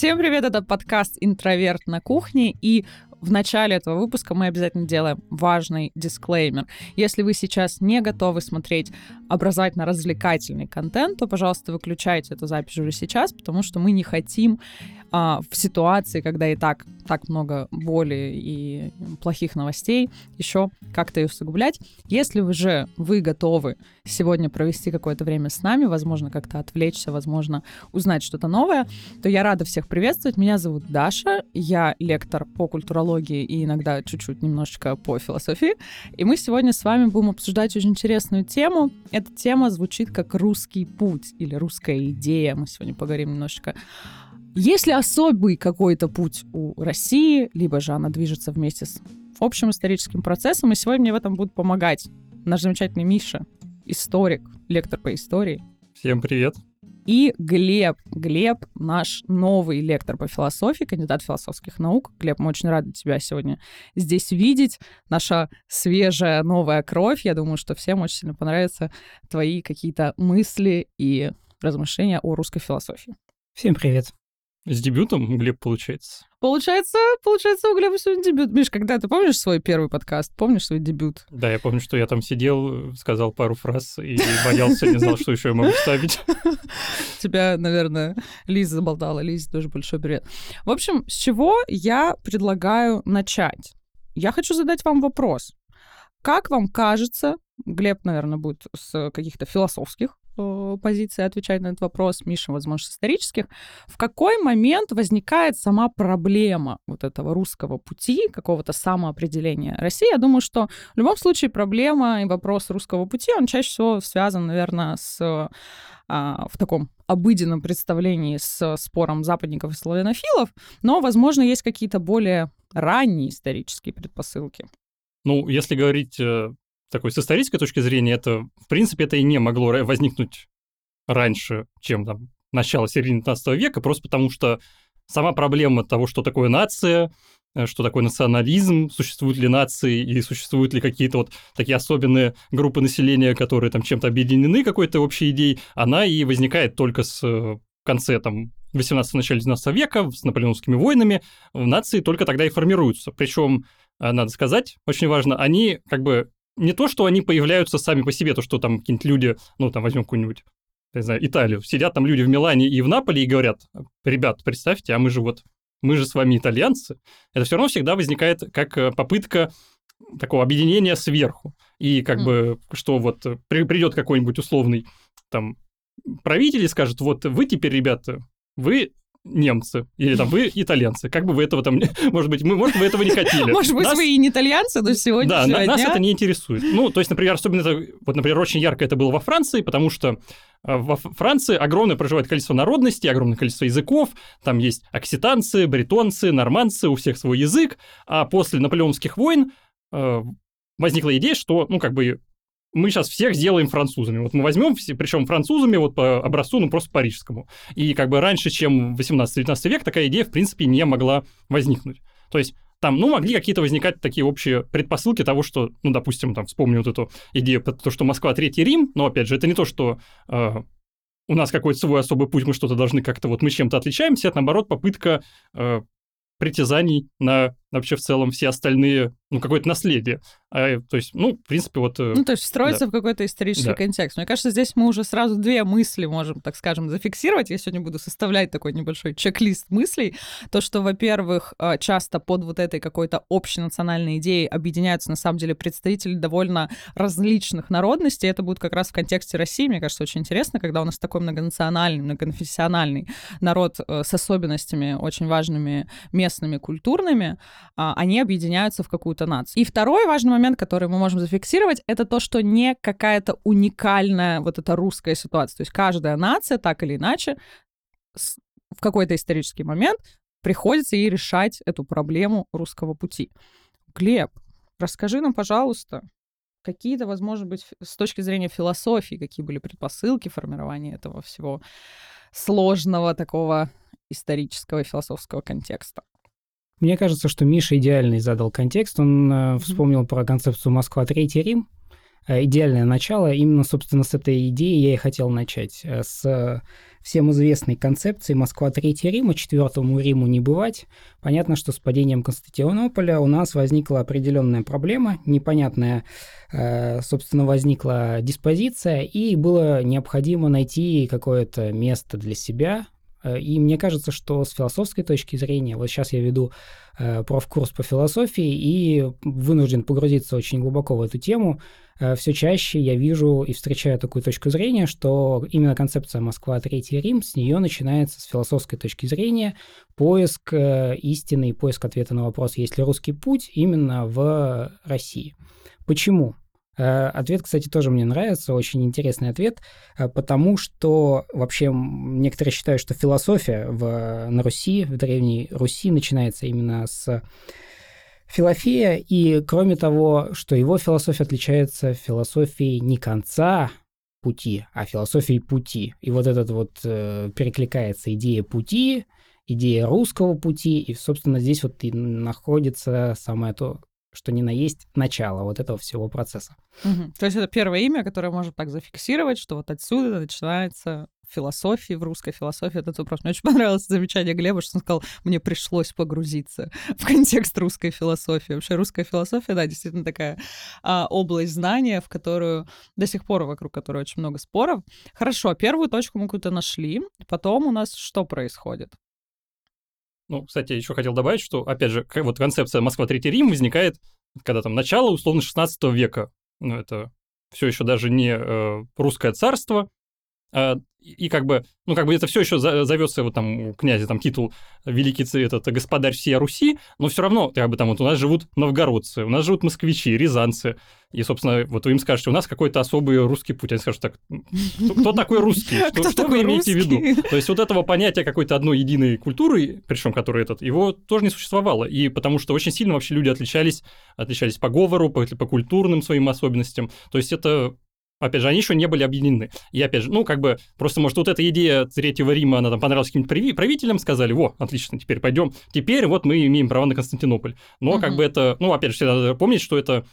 Всем привет, это подкаст «Интроверт на кухне», и в начале этого выпуска мы обязательно делаем важный дисклеймер. Если вы сейчас не готовы смотреть образовательно-развлекательный контент, то, пожалуйста, выключайте эту запись уже сейчас, потому что мы не хотим а, в ситуации, когда и так так много боли и плохих новостей, еще как-то ее усугублять. Если уже вы готовы сегодня провести какое-то время с нами, возможно, как-то отвлечься, возможно, узнать что-то новое, то я рада всех приветствовать. Меня зовут Даша, я лектор по культурологии и иногда чуть-чуть немножечко по философии. И мы сегодня с вами будем обсуждать очень интересную тему. Эта тема звучит как «русский путь» или «русская идея». Мы сегодня поговорим немножечко есть ли особый какой-то путь у России, либо же она движется вместе с общим историческим процессом, и сегодня мне в этом будет помогать наш замечательный Миша, историк, лектор по истории. Всем привет. И Глеб. Глеб — наш новый лектор по философии, кандидат философских наук. Глеб, мы очень рады тебя сегодня здесь видеть. Наша свежая новая кровь. Я думаю, что всем очень сильно понравятся твои какие-то мысли и размышления о русской философии. Всем привет. С дебютом, Глеб, получается? Получается, получается, у Глеба сегодня дебют. Миш, когда ты помнишь свой первый подкаст? Помнишь свой дебют? Да, я помню, что я там сидел, сказал пару фраз и боялся, не знал, что еще я могу ставить. Тебя, наверное, Лиза заболтала. Лиза тоже большой привет. В общем, с чего я предлагаю начать? Я хочу задать вам вопрос. Как вам кажется, Глеб, наверное, будет с каких-то философских позиции отвечать на этот вопрос, Миша, возможно, исторических, в какой момент возникает сама проблема вот этого русского пути, какого-то самоопределения России? Я думаю, что в любом случае проблема и вопрос русского пути, он чаще всего связан, наверное, с а, в таком обыденном представлении с спором западников и славянофилов, но, возможно, есть какие-то более ранние исторические предпосылки. Ну, если говорить э, такой с исторической точки зрения, это, в принципе, это и не могло возникнуть раньше, чем там начало середины 19 века, просто потому что сама проблема того, что такое нация, э, что такое национализм, существуют ли нации и существуют ли какие-то вот такие особенные группы населения, которые там чем-то объединены какой-то общей идеей, она и возникает только с э, конце там 18 начале 19 века с наполеоновскими войнами, нации только тогда и формируются. Причем, э, надо сказать, очень важно, они как бы не то, что они появляются сами по себе, то, что там какие-нибудь люди, ну, там, возьмем какую-нибудь, не знаю, Италию, сидят там люди в Милане и в Наполе и говорят, ребят, представьте, а мы же вот, мы же с вами итальянцы. Это все равно всегда возникает как э, попытка такого объединения сверху. И как mm. бы, что вот при, придет какой-нибудь условный там правитель и скажет, вот вы теперь, ребята, вы немцы, или там вы итальянцы. Как бы вы этого там, может быть, мы, может, вы этого не хотели. Может быть, нас... вы и не итальянцы, но сегодня Да, на, нас это не интересует. Ну, то есть, например, особенно это, вот, например, очень ярко это было во Франции, потому что а, во Франции огромное проживает количество народностей, огромное количество языков, там есть окситанцы, бретонцы, нормандцы, у всех свой язык, а после наполеонских войн э, возникла идея, что, ну, как бы мы сейчас всех сделаем французами. Вот мы возьмем, все, причем французами вот по образцу, ну, просто парижскому. И как бы раньше, чем 18-19 век, такая идея, в принципе, не могла возникнуть. То есть там, ну, могли какие-то возникать такие общие предпосылки того, что, ну, допустим, там, вспомню вот эту идею, то, что Москва Третий Рим, но, опять же, это не то, что э, у нас какой-то свой особый путь, мы что-то должны как-то, вот мы чем-то отличаемся, это, наоборот, попытка э, притязаний на вообще в целом все остальные, ну, какое-то наследие. А, то есть, ну, в принципе, вот... Э, ну, то есть встроиться да. в какой-то исторический да. контекст. Мне кажется, здесь мы уже сразу две мысли можем, так скажем, зафиксировать. Я сегодня буду составлять такой небольшой чек-лист мыслей. То, что, во-первых, а, часто под вот этой какой-то общенациональной идеей объединяются, на самом деле, представители довольно различных народностей. Это будет как раз в контексте России, мне кажется, очень интересно, когда у нас такой многонациональный, многоконфессиональный народ э, с особенностями очень важными местными, культурными, они объединяются в какую-то нацию. И второй важный момент, который мы можем зафиксировать, это то, что не какая-то уникальная вот эта русская ситуация. То есть каждая нация, так или иначе, в какой-то исторический момент приходится ей решать эту проблему русского пути. Глеб, расскажи нам, пожалуйста, какие-то, возможно быть, с точки зрения философии, какие были предпосылки формирования этого всего сложного такого исторического и философского контекста. Мне кажется, что Миша идеальный задал контекст. Он э, вспомнил про концепцию Москва Третий Рим. э, идеальное начало. Именно, собственно, с этой идеи я и хотел начать. Э, с всем известной концепции «Москва Третий Рим», а Четвертому Риму не бывать. Понятно, что с падением Константинополя у нас возникла определенная проблема, непонятная, собственно, возникла диспозиция, и было необходимо найти какое-то место для себя, и мне кажется, что с философской точки зрения, вот сейчас я веду э, профкурс по философии и вынужден погрузиться очень глубоко в эту тему, э, все чаще я вижу и встречаю такую точку зрения, что именно концепция Москва, Третий Рим, с нее начинается с философской точки зрения поиск э, истины и поиск ответа на вопрос, есть ли русский путь именно в России. Почему? Э, ответ, кстати, тоже мне нравится, очень интересный ответ, э, потому что вообще некоторые считают, что философия в, на Руси, в Древней Руси начинается именно с Филофея, и кроме того, что его философия отличается философией не конца пути, а философией пути. И вот этот вот э, перекликается идея пути, идея русского пути, и, собственно, здесь вот и находится самое то, что ни на есть начало вот этого всего процесса. Угу. То есть это первое имя, которое можно так зафиксировать, что вот отсюда начинается философии, в русской философии этот вопрос. Мне очень понравилось замечание Глеба, что он сказал, мне пришлось погрузиться в контекст русской философии. Вообще русская философия, да, действительно такая а, область знания, в которую до сих пор вокруг которой очень много споров. Хорошо, первую точку мы какую-то нашли, потом у нас что происходит? Ну, кстати, еще хотел добавить, что, опять же, вот концепция Москва Третий Рим возникает, когда там начало, условно, 16 века. Ну, это все еще даже не э, русское царство, и как бы, ну, как бы это все еще зовется вот там у князя там титул великий царь, это господарь всей Руси, но все равно, как бы там вот у нас живут новгородцы, у нас живут москвичи, рязанцы, и, собственно, вот вы им скажете, у нас какой-то особый русский путь. Они скажут, так, кто такой русский? Что, вы имеете в виду? То есть вот этого понятия какой-то одной единой культуры, причем который этот, его тоже не существовало. И потому что очень сильно вообще люди отличались, отличались по говору, по культурным своим особенностям. То есть это Опять же, они еще не были объединены. И опять же, ну, как бы, просто, может, вот эта идея Третьего Рима, она там понравилась каким-то правителям, сказали, во, отлично, теперь пойдем. Теперь вот мы имеем право на Константинополь. Но, угу. как бы, это, ну, опять же, всегда надо помнить, что это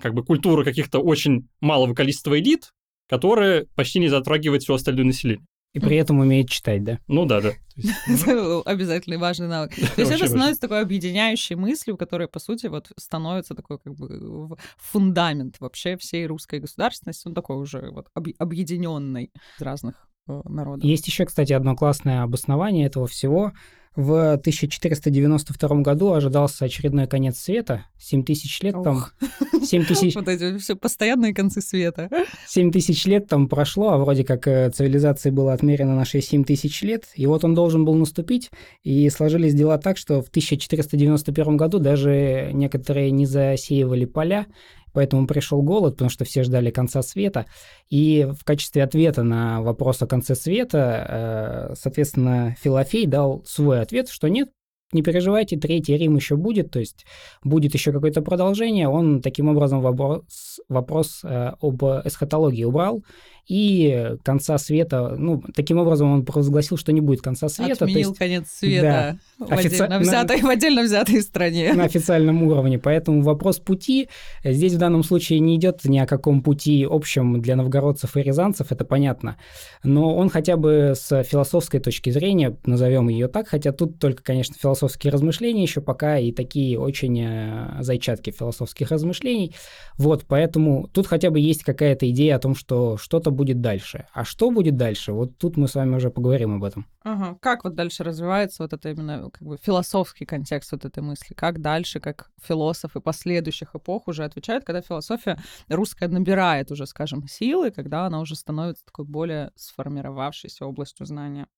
как бы культура каких-то очень малого количества элит, которая почти не затрагивает все остальное население. И при этом умеет читать, да? Ну да, да. Обязательный важный навык. То есть это становится такой объединяющей мыслью, которая, по сути, вот становится такой как бы фундамент вообще всей русской государственности, он такой уже вот объединенный из разных э, народов. Есть еще, кстати, одно классное обоснование этого всего. В 1492 году ожидался очередной конец света. 7 тысяч лет там... 7 тысяч... Вот эти все постоянные концы света. 7 тысяч лет там прошло, а вроде как э, цивилизации было отмерено наши 7 тысяч лет. И вот он должен был наступить. И сложились дела так, что в 1491 году даже некоторые не засеивали поля, Поэтому пришел голод, потому что все ждали конца света. И в качестве ответа на вопрос о конце света, э, соответственно, Филофей дал свой ответ, что нет, не переживайте, третий Рим еще будет, то есть будет еще какое-то продолжение. Он таким образом вопрос, вопрос э, об эсхатологии убрал, и конца света, ну, таким образом он провозгласил, что не будет конца света. Отменил есть, конец света да, в, офици... отдельно взятой, на... в отдельно взятой стране. На официальном уровне. Поэтому вопрос пути здесь в данном случае не идет ни о каком пути общем для новгородцев и рязанцев, это понятно. Но он хотя бы с философской точки зрения, назовем ее так, хотя тут только, конечно, философские размышления еще пока и такие очень э, зайчатки философских размышлений. Вот, поэтому тут хотя бы есть какая-то идея о том, что что-то будет дальше. А что будет дальше? Вот тут мы с вами уже поговорим об этом. Ага. Как вот дальше развивается вот это именно как бы философский контекст вот этой мысли? Как дальше, как философы последующих эпох уже отвечают, когда философия русская набирает уже, скажем, силы, когда она уже становится такой более сформировавшейся областью знания?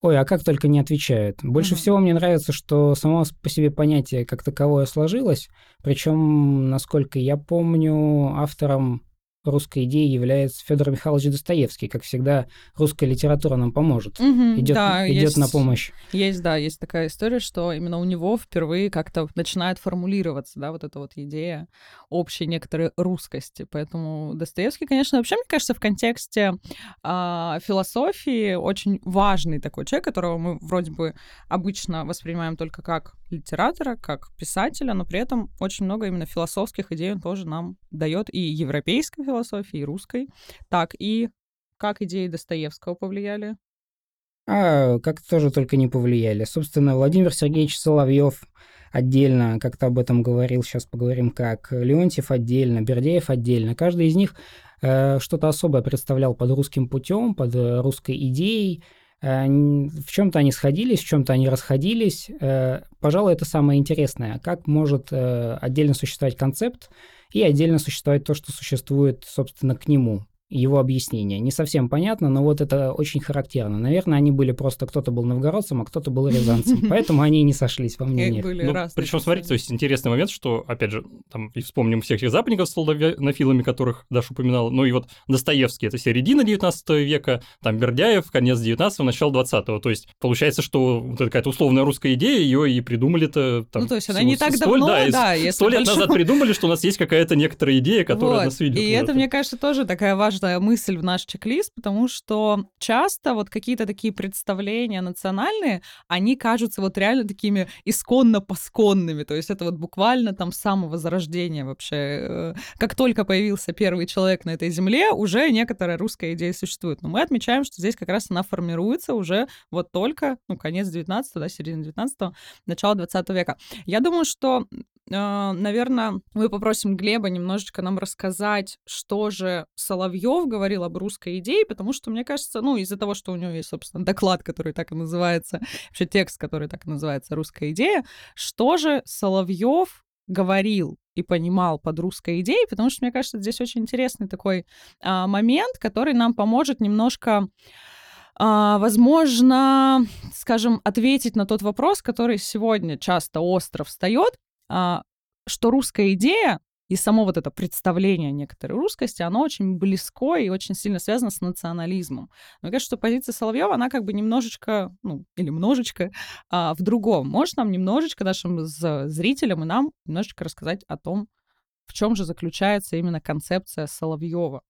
Ой, а как только не отвечают. Больше угу. всего мне нравится, что само по себе понятие как таковое сложилось. Причем, насколько я помню, автором русской идеей является Федор Михайлович Достоевский. Как всегда, русская литература нам поможет, угу, идет, да, идет есть, на помощь. Есть, да, есть такая история, что именно у него впервые как-то начинает формулироваться, да, вот эта вот идея общей некоторой русскости. Поэтому Достоевский, конечно, вообще, мне кажется, в контексте э, философии очень важный такой человек, которого мы вроде бы обычно воспринимаем только как литератора, как писателя, но при этом очень много именно философских идей он тоже нам дает и европейской философии, и русской. Так, и как идеи Достоевского повлияли? А как тоже только не повлияли. Собственно, Владимир Сергеевич Соловьев отдельно как-то об этом говорил, сейчас поговорим как. Леонтьев отдельно, Бердяев отдельно. Каждый из них э, что-то особое представлял под русским путем, под э, русской идеей. Э, в чем-то они сходились, в чем-то они расходились. Э, пожалуй, это самое интересное. Как может э, отдельно существовать концепт и отдельно существовать то, что существует, собственно, к нему его объяснение. Не совсем понятно, но вот это очень характерно. Наверное, они были просто, кто-то был новгородцем, а кто-то был рязанцем, поэтому они и не сошлись во мнениях. Ну, причем, смотрите, то есть интересный момент, что, опять же, там, и вспомним всех этих западников с славянофилами, которых Даша упоминал, ну и вот Достоевский, это середина 19 века, там Бердяев, конец 19 начало 20 то есть получается, что вот какая-то условная русская идея, ее и придумали-то там... Ну, то есть она не так давно, да, да сто лет назад придумали, что у нас есть какая-то некоторая идея, которая нас ведет. И это, мне кажется, тоже такая важная важная мысль в наш чек-лист, потому что часто вот какие-то такие представления национальные, они кажутся вот реально такими исконно-посконными, то есть это вот буквально там с самого зарождения вообще. Э, как только появился первый человек на этой земле, уже некоторая русская идея существует. Но мы отмечаем, что здесь как раз она формируется уже вот только, ну, конец 19 да, середина 19 начало 20 века. Я думаю, что наверное, мы попросим Глеба немножечко нам рассказать, что же Соловьев говорил об русской идее, потому что, мне кажется, ну, из-за того, что у него есть, собственно, доклад, который так и называется, вообще текст, который так и называется «Русская идея», что же Соловьев говорил и понимал под русской идеей, потому что, мне кажется, здесь очень интересный такой а, момент, который нам поможет немножко а, возможно, скажем, ответить на тот вопрос, который сегодня часто остро встает, а, что русская идея и само вот это представление некоторой русскости, оно очень близко и очень сильно связано с национализмом. Мне кажется, что позиция Соловьева, она как бы немножечко, ну, или множечко а, в другом. Можешь нам немножечко нашим зрителям и нам немножечко рассказать о том, в чем же заключается именно концепция Соловьева?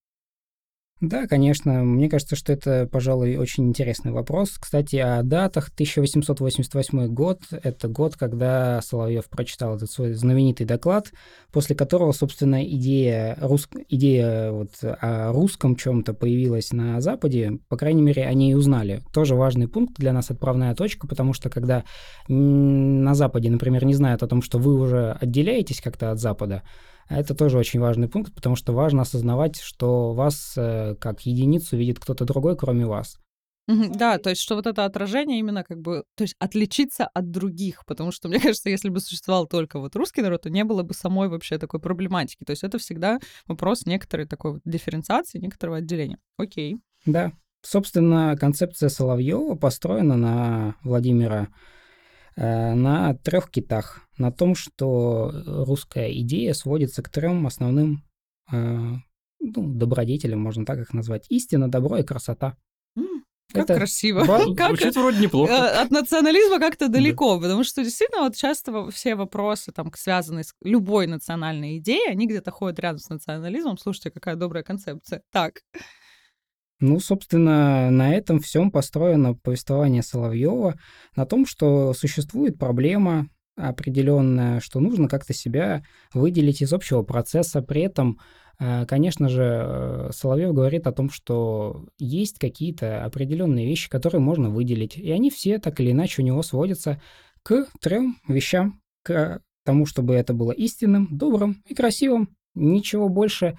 Да, конечно. Мне кажется, что это, пожалуй, очень интересный вопрос. Кстати, о датах. 1888 год — это год, когда Соловьев прочитал этот свой знаменитый доклад, после которого, собственно, идея, рус... идея вот о русском чем-то появилась на Западе. По крайней мере, они и узнали. Тоже важный пункт для нас, отправная точка, потому что когда на Западе, например, не знают о том, что вы уже отделяетесь как-то от Запада, это тоже очень важный пункт, потому что важно осознавать, что вас э, как единицу видит кто-то другой, кроме вас. Да, то есть, что вот это отражение именно как бы, то есть отличиться от других, потому что, мне кажется, если бы существовал только вот русский народ, то не было бы самой вообще такой проблематики. То есть это всегда вопрос некоторой такой вот дифференциации, некоторого отделения. Окей. Да. Собственно, концепция Соловьева построена на Владимира на трех китах. На том, что русская идея сводится к трем основным э, ну, добродетелям, можно так их назвать. Истина, добро и красота. Как это красиво. Как... Звучит вроде неплохо. Э, от национализма как-то далеко, да. потому что действительно вот часто все вопросы, там, связанные с любой национальной идеей, они где-то ходят рядом с национализмом. Слушайте, какая добрая концепция. Так. Ну, собственно, на этом всем построено повествование Соловьева, на том, что существует проблема определенная, что нужно как-то себя выделить из общего процесса. При этом, э, конечно же, э, Соловьев говорит о том, что есть какие-то определенные вещи, которые можно выделить, и они все так или иначе у него сводятся к трем вещам, к тому, чтобы это было истинным, добрым и красивым. Ничего больше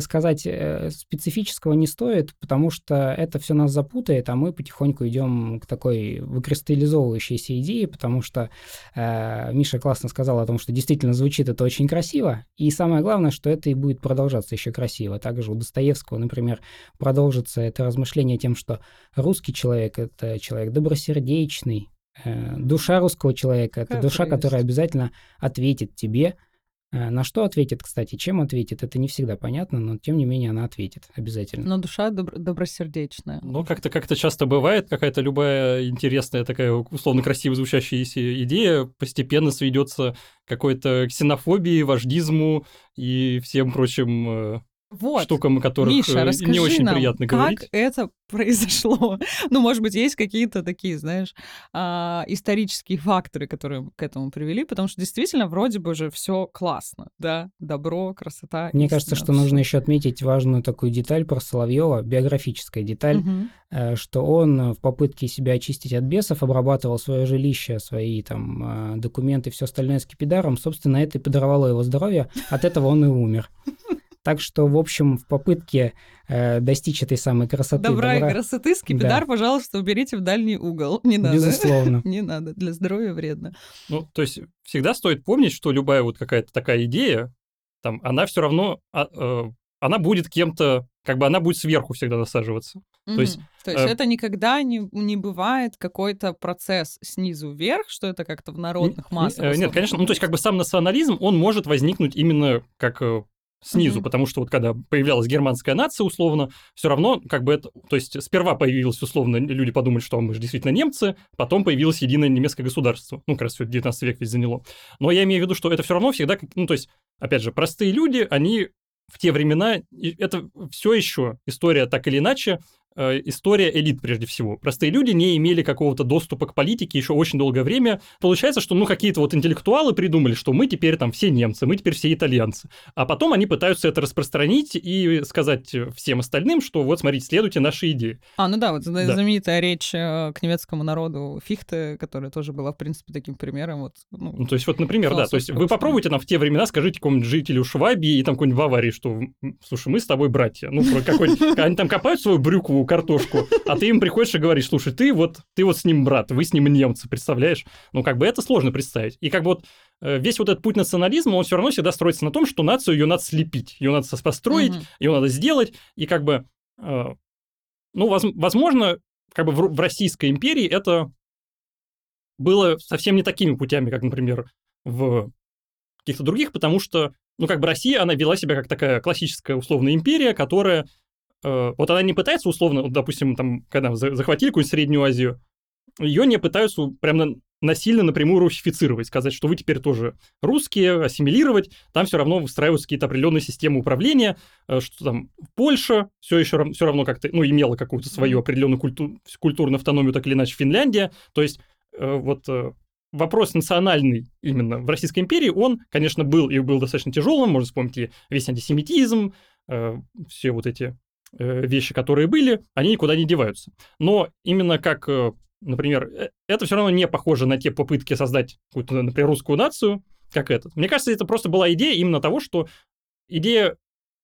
сказать э, специфического не стоит, потому что это все нас запутает, а мы потихоньку идем к такой выкристаллизовывающейся идее, потому что э, Миша классно сказал о том, что действительно звучит это очень красиво, и самое главное, что это и будет продолжаться еще красиво. Также у Достоевского, например, продолжится это размышление тем, что русский человек — это человек добросердечный, э, душа русского человека — это душа, которая обязательно ответит тебе, Э, на что ответит, кстати, чем ответит, это не всегда понятно, но тем не менее она ответит обязательно. Но душа добр- добросердечная. Ну, как-то как-то часто бывает, какая-то любая интересная такая условно красиво звучащаяся идея постепенно сведется к какой-то ксенофобии, вождизму и всем прочим э, Вот. штукам, о которых Миша, э, не очень нам, приятно как говорить. это произошло? Ну, может быть, есть какие-то такие, знаешь, а, исторические факторы, которые к этому привели, потому что действительно вроде бы же все классно, да, добро, красота. Мне истина, кажется, что всё. нужно еще отметить важную такую деталь про Соловьева, биографическая деталь, э, что он э, в попытке себя очистить от бесов обрабатывал свое жилище, свои там э, документы, все остальное скипидаром. Собственно, это и подорвало его здоровье. От этого он и умер. Так что, в общем, в попытке э, достичь этой самой красоты, Добра и добра, красоты, скипидар, пожалуйста, уберите в дальний угол. Не надо. безусловно. Не надо, для здоровья вредно. Ну, то есть всегда стоит помнить, что любая вот какая-то такая идея, там, она все равно, а, э, она будет кем-то, как бы она будет сверху всегда насаживаться. То есть, То есть э, это никогда не, не бывает какой-то процесс снизу вверх, что это как-то в народных массах. э, Нет, конечно, ну, то есть как бы сам национализм, он может возникнуть именно как э, снизу, Мгм. потому что вот когда появлялась германская нация, условно, все равно как бы это, то есть сперва появилось, условно, люди подумали, что мы же действительно немцы, потом появилось единое немецкое государство. Ну, как раз все 19 век ведь заняло. Но я имею в виду, что это все равно всегда, ну, то есть, опять же, простые люди, они в те времена, это все еще история так или иначе, история элит прежде всего. Простые люди не имели какого-то доступа к политике еще очень долгое время. Получается, что ну какие-то вот интеллектуалы придумали, что мы теперь там все немцы, мы теперь все итальянцы. А потом они пытаются это распространить и сказать всем остальным, что вот смотрите, следуйте нашей идее. А, ну да, вот Да. знаменитая речь э, к немецкому народу Фихте, которая тоже была, в принципе, таким примером. Вот, ну, Ну, то есть, вот, например, да, то есть вы попробуйте там в те времена, скажите какому-нибудь жителю Швабии и там какой-нибудь Баварии, что, слушай, мы с тобой братья. Ну, какой-нибудь, они там копают свою брюкву, картошку, а ты им приходишь и говоришь, слушай, ты вот, ты вот с ним брат, вы с ним немцы, представляешь? Ну, как бы это сложно представить. И как бы вот э, весь вот этот путь национализма, он все равно всегда строится на том, что нацию ее надо слепить, ее надо построить, мгм. ее надо сделать, и как бы, э, ну, воз- возможно, как бы в, Российской империи это было совсем не такими путями, как, например, в каких-то других, потому что, ну, как бы Россия, она вела себя как такая классическая условная империя, которая, вот она не пытается условно, вот, допустим, там, когда за- захватили какую-нибудь Среднюю Азию, ее не пытаются прям на- насильно напрямую русифицировать, сказать, что вы теперь тоже русские, ассимилировать, там все равно выстраиваются какие-то определенные системы управления, э, что там Польша все еще все равно как-то, ну, имела какую-то свою определенную культу- культурную автономию, так или иначе, Финляндия, то есть э, вот э, вопрос национальный именно в Российской империи, он, конечно, был и был достаточно тяжелым, можно вспомнить и весь антисемитизм, э, все вот эти э, вещи, которые были, они никуда не деваются. Но именно как, э, например, э, это все равно не похоже на те попытки создать какую-то, например, русскую нацию, как этот. Мне кажется, это просто была идея именно того, что идея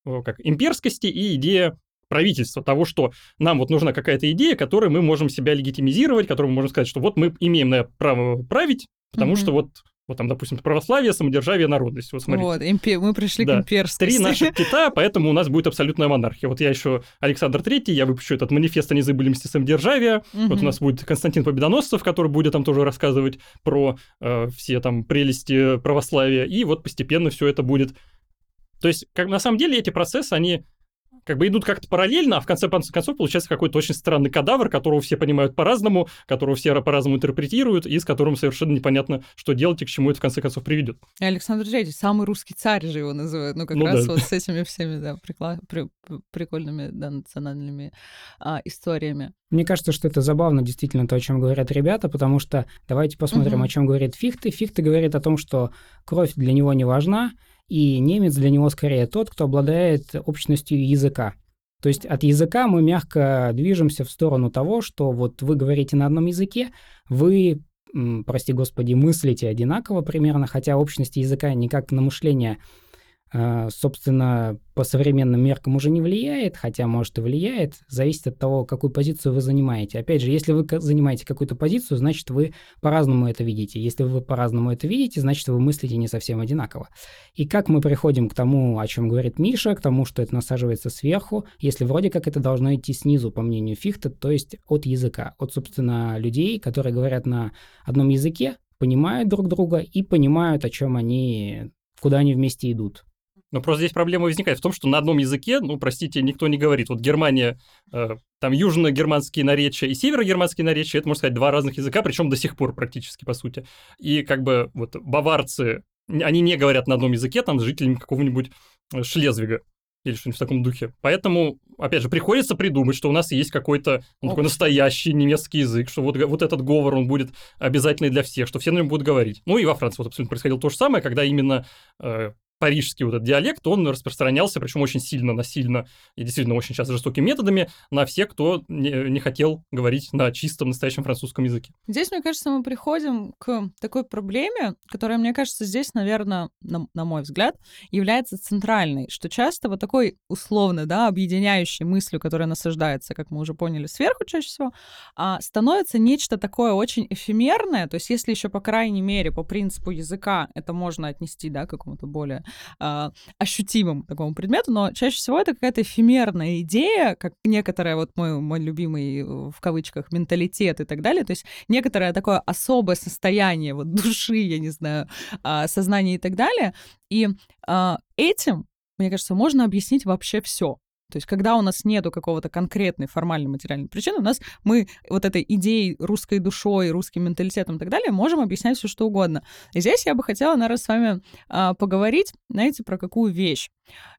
э, как имперскости и идея правительства, того, что нам вот нужна какая-то идея, которой мы можем себя легитимизировать, которой мы можем сказать, что вот мы имеем на право править, потому Мгм. что вот, вот там, допустим, православие, самодержавие, народность. Вот смотрите. Вот, импе- мы пришли Да. к имперскости. Три наших кита, поэтому у нас будет абсолютная монархия. Вот я еще Александр Третий, я выпущу этот манифест о незабылимости самодержавия. Вот у нас будет Константин Победоносцев, который будет там тоже рассказывать про э, все там прелести православия. И вот постепенно все это будет. То есть, как на самом деле, эти процессы, они как бы идут как-то параллельно, а в конце концов получается какой-то очень странный кадавр, которого все понимают по-разному, которого все по-разному интерпретируют, и с которым совершенно непонятно, что делать и к чему это в конце концов приведет. И Александр III, самый русский царь же его называют. Ну, как Ну раз да. вот с этими всеми, да, прикла- при- при- прикольными, да, национальными а, историями. Мне кажется, что это забавно действительно то, о чем говорят ребята, потому что давайте посмотрим, Мгм. о чем говорит Фихте. Фихте говорит о том, что кровь для него не важна, и немец для него скорее тот, кто обладает общностью языка. То есть от языка мы мягко движемся в сторону того, что вот вы говорите на одном языке, вы, прости господи, мыслите одинаково примерно, хотя общность языка никак на мышление собственно, по современным меркам уже не влияет, хотя, может, и влияет, зависит от того, какую позицию вы занимаете. Опять же, если вы занимаете какую-то позицию, значит, вы по-разному это видите. Если вы по-разному это видите, значит, вы мыслите не совсем одинаково. И как мы приходим к тому, о чем говорит Миша, к тому, что это насаживается сверху, если вроде как это должно идти снизу, по мнению Фихта, то есть от языка, от, собственно, людей, которые говорят на одном языке, понимают друг друга и понимают, о чем они, куда они вместе идут. Но просто здесь проблема возникает в том, что на одном языке, ну, простите, никто не говорит. Вот Германия, э, там южно-германские наречия и северо-германские наречия, это, можно сказать, два разных языка, причем до сих пор практически, по сути. И как бы вот баварцы, они не говорят на одном языке, там, с жителями какого-нибудь э, Шлезвига. или что-нибудь в таком духе. Поэтому, опять же, приходится придумать, что у нас есть какой-то ну, такой настоящий немецкий язык, что вот, вот этот говор, он будет обязательный для всех, что все на нем будут говорить. Ну и во Франции вот абсолютно происходило то же самое, когда именно э, парижский вот этот диалект, он распространялся, причем очень сильно, насильно и действительно очень часто жестокими методами на всех, кто не, не хотел говорить на чистом настоящем французском языке. Здесь, мне кажется, мы приходим к такой проблеме, которая, мне кажется, здесь, наверное, на, на мой взгляд, является центральной, что часто вот такой условно, да, объединяющей мыслью, которая насаждается, как мы уже поняли, сверху чаще всего, а, становится нечто такое очень эфемерное, то есть если еще, по крайней мере, по принципу языка это можно отнести, да, к какому-то более э, ощутимым такому предмету, но чаще всего это какая-то эфемерная идея, как некоторая вот мой, мой любимый в кавычках менталитет и так далее, то есть некоторое такое особое состояние вот души, я не знаю, э, сознания и так далее, и э, этим мне кажется, можно объяснить вообще все. То есть, когда у нас нету какого-то конкретной формальной материальной причины, у нас мы вот этой идеей русской душой, русским менталитетом и так далее можем объяснять все что угодно. И здесь я бы хотела, наверное, с вами а, поговорить, знаете, про какую вещь,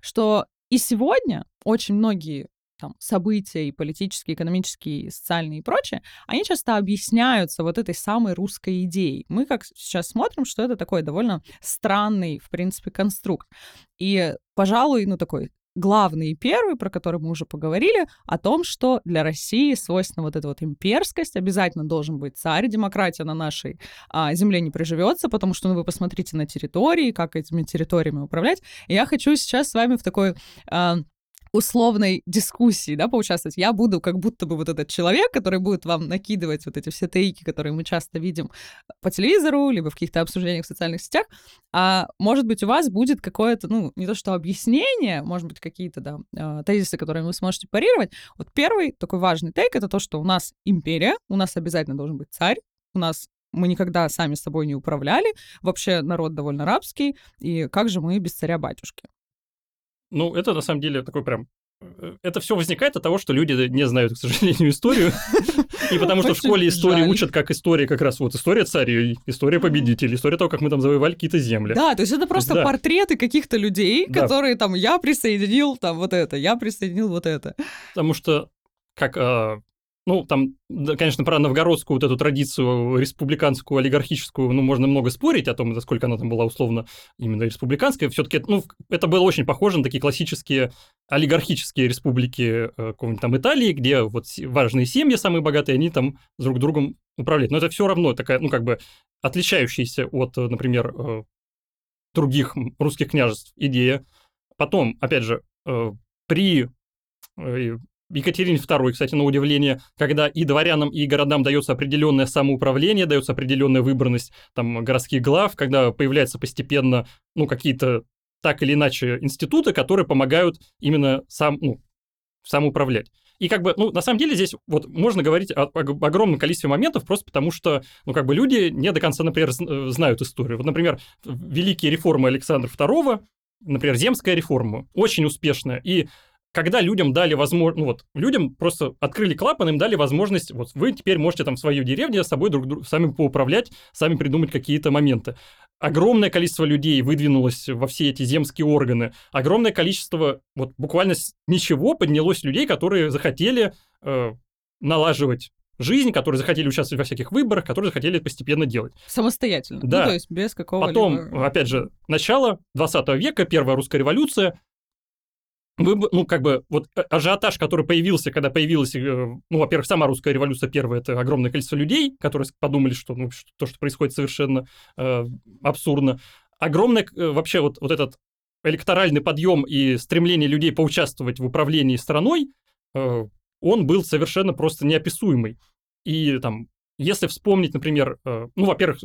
что и сегодня очень многие там, события и политические, экономические, и социальные и прочее, они часто объясняются вот этой самой русской идеей. Мы как сейчас смотрим, что это такой довольно странный, в принципе, конструкт. И, пожалуй, ну, такой главный и первый, про который мы уже поговорили, о том, что для России свойственна вот эта вот имперскость, обязательно должен быть царь, демократия на нашей а, земле не приживется, потому что ну, вы посмотрите на территории, как этими территориями управлять. И я хочу сейчас с вами в такой а, условной дискуссии, да, поучаствовать. Я буду как будто бы вот этот человек, который будет вам накидывать вот эти все тейки, которые мы часто видим по телевизору, либо в каких-то обсуждениях в социальных сетях. А может быть, у вас будет какое-то, ну, не то что объяснение, может быть, какие-то, да, а, тезисы, которые вы сможете парировать. Вот первый такой важный тейк — это то, что у нас империя, у нас обязательно должен быть царь, у нас мы никогда сами собой не управляли, вообще народ довольно рабский, и как же мы без царя-батюшки? Ну, это на самом деле такой прям э, это все возникает от того, что люди не знают, к сожалению, историю. И потому что в школе истории учат как история как раз вот история царей, история победителей, история того, как мы там завоевали какие-то земли. Да, то есть это просто портреты каких-то людей, которые там я присоединил там вот это, я присоединил вот это. Потому что как а, ну, там, конечно, про новгородскую вот эту традицию республиканскую, олигархическую, ну, можно много спорить о том, насколько она там была условно именно республиканская. все таки ну, это было очень похоже на такие классические олигархические республики э, какого-нибудь там Италии, где вот важные семьи, самые богатые, они там друг другом управляют. Но это все равно такая, ну, как бы отличающаяся от, например, э, других русских княжеств идея. Потом, опять же, э, при Екатерине II, кстати, на удивление, когда и дворянам, и городам дается определенное самоуправление, дается определенная выборность там, городских глав, когда появляются постепенно ну, какие-то так или иначе институты, которые помогают именно сам, ну, самоуправлять. И как бы, ну, на самом деле здесь вот можно говорить о, о огромном количестве моментов, просто потому что, ну, как бы люди не до конца, например, э, знают историю. Вот, например, великие реформы Александра II, например, земская реформа, очень успешная. И когда людям дали возможность, ну вот, людям просто открыли клапан, им дали возможность, вот вы теперь можете там в свою деревню с собой друг друга сами поуправлять, сами придумать какие-то моменты. Огромное количество людей выдвинулось во все эти земские органы. Огромное количество, вот буквально с ничего поднялось людей, которые захотели э, налаживать жизнь, которые захотели участвовать во всяких выборах, которые захотели постепенно делать. Самостоятельно. Да. Ну, то есть без какого-либо... Потом, опять же, начало 20 века, первая русская революция, вы, ну, как бы, вот э, ажиотаж, который появился, когда появилась, э, ну, во-первых, сама русская революция первая, это огромное количество людей, которые подумали, что, ну, то, что происходит, совершенно э, абсурдно. Огромное э, вообще вот, вот этот электоральный подъем и стремление людей поучаствовать в управлении страной, э, он был совершенно просто неописуемый. И там, если вспомнить, например, э, ну, во-первых,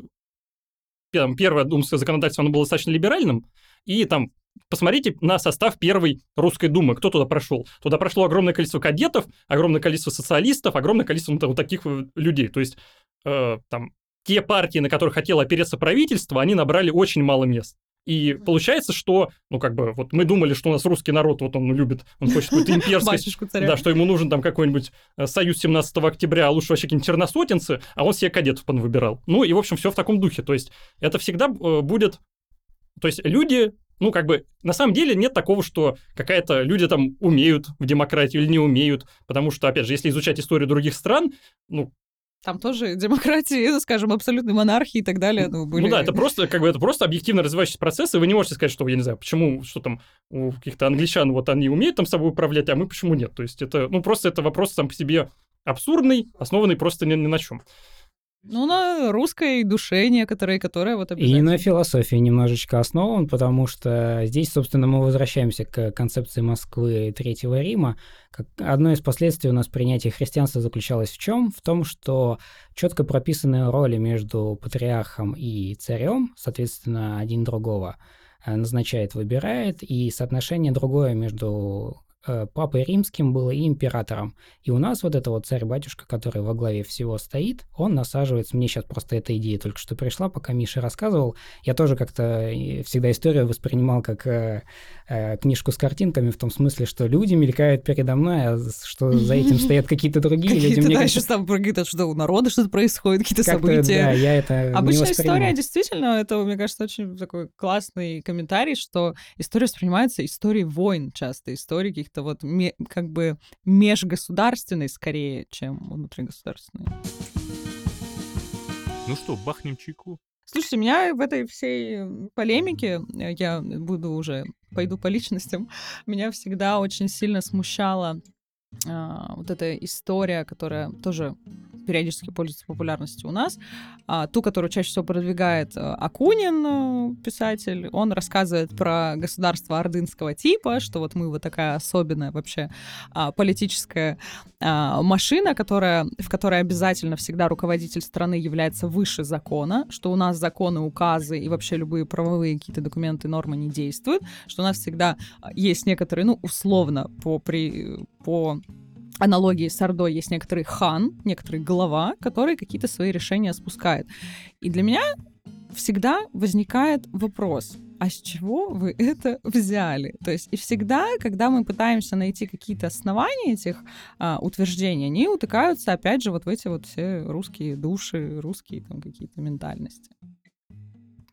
первое думское законодательство, оно было достаточно либеральным, и там посмотрите на состав первой русской думы, кто туда прошел. Туда прошло огромное количество кадетов, огромное количество социалистов, огромное количество вот, вот таких людей. То есть э, там те партии, на которых хотело опереться правительство, они набрали очень мало мест. И получается, что, ну, как бы, вот мы думали, что у нас русский народ, вот он любит, он хочет какую-то имперскость, да, что ему нужен там какой-нибудь э, союз 17 октября, а лучше вообще какие-нибудь черносотенцы, а он себе кадетов выбирал. Ну, и, в общем, все в таком духе. То есть это всегда э, будет... То есть люди ну, как бы, на самом деле нет такого, что какая-то люди там умеют в демократию или не умеют, потому что, опять же, если изучать историю других стран, ну, там тоже демократии, скажем, абсолютной монархии и так далее. Ну, были... ну да, это просто, как бы, это просто объективно развивающийся процесс, и вы не можете сказать, что, я не знаю, почему, что там у каких-то англичан вот они умеют там собой управлять, а мы почему нет. То есть это, ну, просто это вопрос сам по себе абсурдный, основанный просто ни, ни на чем. Ну, на русской душе некоторые, которая вот И на философии немножечко основан, потому что здесь, собственно, мы возвращаемся к концепции Москвы Третьего Рима. Как одно из последствий у нас принятия христианства заключалось в чем? В том, что четко прописанные роли между патриархом и царем, соответственно, один другого, э, назначает, выбирает, и соотношение другое между папой римским было и императором. И у нас вот это вот царь-батюшка, который во главе всего стоит, он насаживается. Мне сейчас просто эта идея только что пришла, пока Миша рассказывал. Я тоже как-то всегда историю воспринимал как э, книжку с картинками, в том смысле, что люди мелькают передо мной, а что за этим стоят какие-то другие люди. Мне кажется, там про какие-то что у народа что-то происходит, какие-то события. Да, я это Обычная история, действительно, это, мне кажется, очень такой классный комментарий, что история воспринимается историей войн часто, истории каких каких-то вот как бы межгосударственный скорее, чем внутригосударственный. Ну что, бахнем чайку? Слушайте, меня в этой всей полемике, э, я буду уже, пойду по личностям, меня всегда очень сильно смущала а, вот эта история, которая тоже периодически пользуется популярностью у нас. А, ту, которую чаще всего продвигает а, Акунин, э, писатель, он рассказывает про государство ордынского типа, что вот мы вот такая особенная вообще а, политическая а, машина, которая, в которой обязательно всегда руководитель страны является выше закона, что у нас законы, указы и вообще любые правовые какие-то документы, нормы не действуют, что у нас всегда есть некоторые, ну, условно, по, при, по аналогии с Ордой есть некоторый хан, некоторый глава, который какие-то свои решения спускает. И для меня всегда возникает вопрос, а с чего вы это взяли? То есть и всегда, когда мы пытаемся найти какие-то основания этих а, утверждений, они утыкаются опять же вот в эти вот все русские души, русские там какие-то ментальности.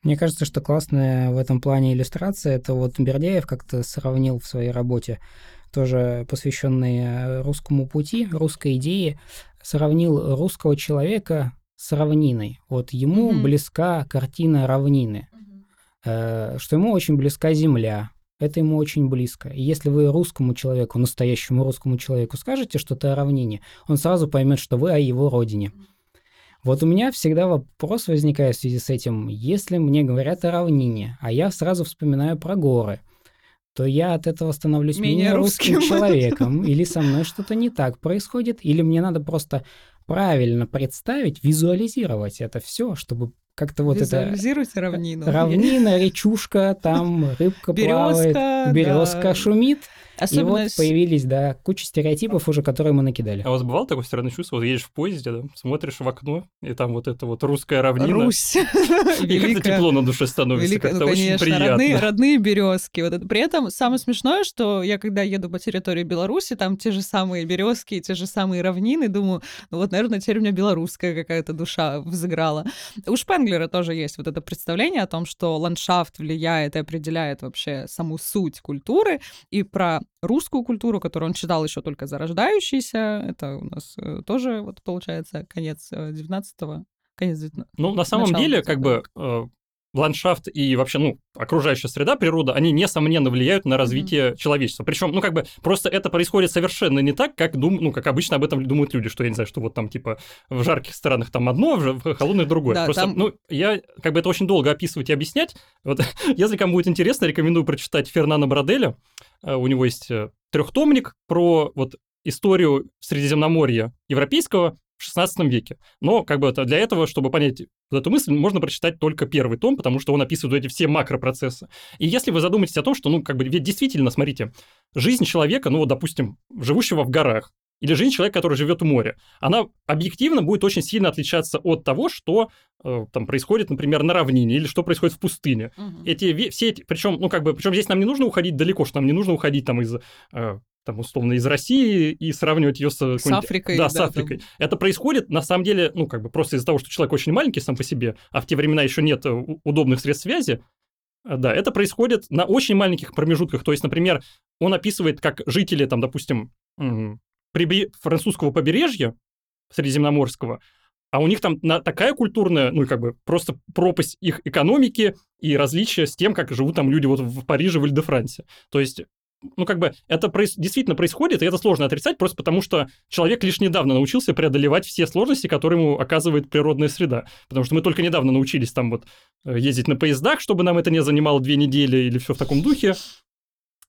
Мне кажется, что классная в этом плане иллюстрация, это вот Бердяев как-то сравнил в своей работе тоже посвященный э, русскому пути, русской идее, сравнил русского человека с равниной. Вот ему mm-hmm. близка картина равнины, mm-hmm. что ему очень близка земля, это ему очень близко. И если вы русскому человеку, настоящему русскому человеку скажете что-то о равнине, он сразу поймет, что вы о его родине. Вот у меня всегда вопрос возникает в связи с этим, если мне говорят о равнине, а я сразу вспоминаю про горы – то я от этого становлюсь менее, менее русским, русским человеком, или со мной что-то не так происходит, или мне надо просто правильно представить, визуализировать это все, чтобы как-то вот это... Равнину. Равнина, речушка, там рыбка плавает, березка шумит. Особенно... И вот появились, да, куча стереотипов уже, которые мы накидали. А у вас бывало такое странное чувство? Вот едешь в поезде, да, смотришь в окно, и там вот это вот русская равнина. Русь. И как-то тепло на душе становится, как-то ну, очень приятно. Родные, березки. Вот это. При этом самое смешное, что я когда еду по территории Беларуси, там те же самые березки, те же самые равнины, думаю, ну вот, наверное, теперь у меня белорусская какая-то душа взыграла. У Шпенглера тоже есть вот это представление о том, что ландшафт влияет и определяет вообще саму суть культуры, и про русскую культуру, которую он читал еще только зарождающейся. Это у нас э, тоже, вот получается, конец 19-го, э, конец 19 Ну, на самом деле, как бы ландшафт и вообще, ну, окружающая среда, природа, они, несомненно, влияют на развитие mm-hmm. человечества. Причем, ну, как бы, просто это происходит совершенно не так, как, дум... ну, как обычно об этом думают люди, что, я не знаю, что вот там, типа, в жарких странах там одно, в холодных другое. Да, просто, там... ну, я, как бы, это очень долго описывать и объяснять. Вот, если кому будет интересно, рекомендую прочитать Фернана Броделя. Э, у него есть э, трехтомник про вот историю Средиземноморья европейского в 16 веке. Но как бы это для этого, чтобы понять вот эту мысль, можно прочитать только первый том, потому что он описывает эти все макропроцессы. И если вы задумаетесь о том, что, ну, как бы, ведь действительно, смотрите, жизнь человека, ну, вот, допустим, живущего в горах, или жизнь человека, который живет у моря, она объективно будет очень сильно отличаться от того, что э, там происходит, например, на равнине или что происходит в пустыне. Угу. Эти все эти, причем, ну как бы, причем здесь нам не нужно уходить далеко, что нам не нужно уходить там из э, там, условно, из России и сравнивать ее с... С Африкой. Да, да с Африкой. Там... Это происходит, на самом деле, ну, как бы просто из-за того, что человек очень маленький сам по себе, а в те времена еще нет э, удобных средств связи, А, да, это происходит на очень маленьких промежутках. То есть, например, он описывает, как жители, там, допустим, прибе... французского побережья Средиземноморского, а у них там на, такая культурная, ну, как бы, просто пропасть их экономики и различия с тем, как живут там люди вот в Париже, в Иль-де-Франсе. То есть ну, как бы, это проис- действительно происходит, и это сложно отрицать, просто потому что человек лишь недавно научился преодолевать все сложности, которые ему оказывает природная среда. Потому что мы только недавно научились там вот э, ездить на поездах, чтобы нам это не занимало две недели или все в таком духе.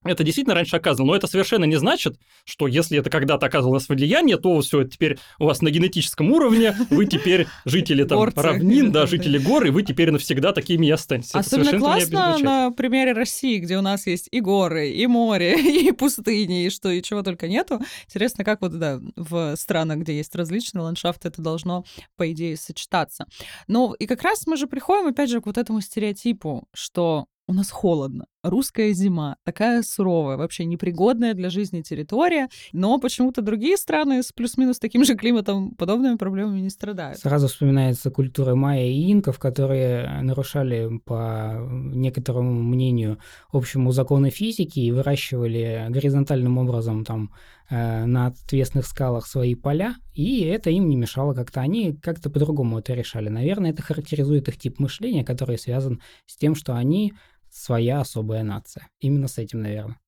Это действительно раньше оказывало, но это совершенно не значит, что если это когда-то оказывало нас влияние, то все теперь у вас на генетическом уровне, вы теперь жители там равнин, да, жители гор, и вы теперь навсегда такими и останетесь. Особенно классно на примере России, где у нас есть и горы, и море, и пустыни, и что, и чего только нету. Интересно, как вот, да, в странах, где есть различные ландшафты, это должно, по идее, сочетаться. Ну, и как раз мы же приходим, опять же, к вот этому стереотипу, что у нас холодно. Русская зима, такая суровая, вообще непригодная для жизни территория, но почему-то другие страны с плюс-минус таким же климатом подобными проблемами не страдают. Сразу вспоминается культура майя и инков, которые нарушали, по некоторому мнению, общему законы физики и выращивали горизонтальным образом там э, на отвесных скалах свои поля, и это им не мешало как-то. Они как-то по-другому это решали. Наверное, это характеризует их тип мышления, который связан с тем, что они своя особая нация. Именно с этим, наверное.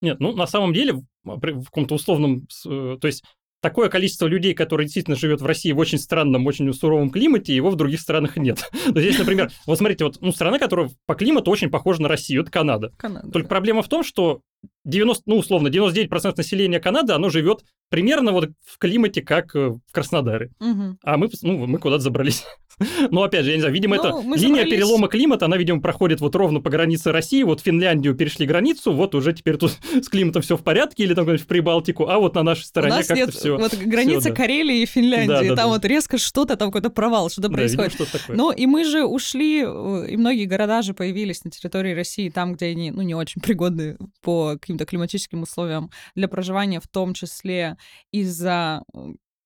Нет, ну на самом деле в каком-то условном, э, то есть такое количество людей, которые действительно живет в России в очень странном, очень суровом климате, его в других странах нет. То есть, например, вот смотрите, вот ну, страна, которая по климату очень похожа на Россию, это Канада. Канада Только да. проблема в том, что 90, ну, условно, 99% населения Канады, оно живет примерно вот в климате, как э, в Краснодаре. Угу. А мы, ну, мы куда-то забрались. Но опять же, я не знаю, видимо, ну, это линия перелома климата, она, видимо, проходит вот ровно по границе России, вот Финляндию перешли границу, вот уже теперь тут с климатом все в порядке, или там в Прибалтику, а вот на нашей стороне как-то все. Вот граница всё, Карелии и Финляндии, да, да, там вот резко что-то, там какой-то провал, что-то происходит. Видимо, что ну, и мы же ушли, э, и многие города же появились на территории России, там, где они, ну, не очень пригодны по каким-то климатическим условиям для проживания, в том числе из-за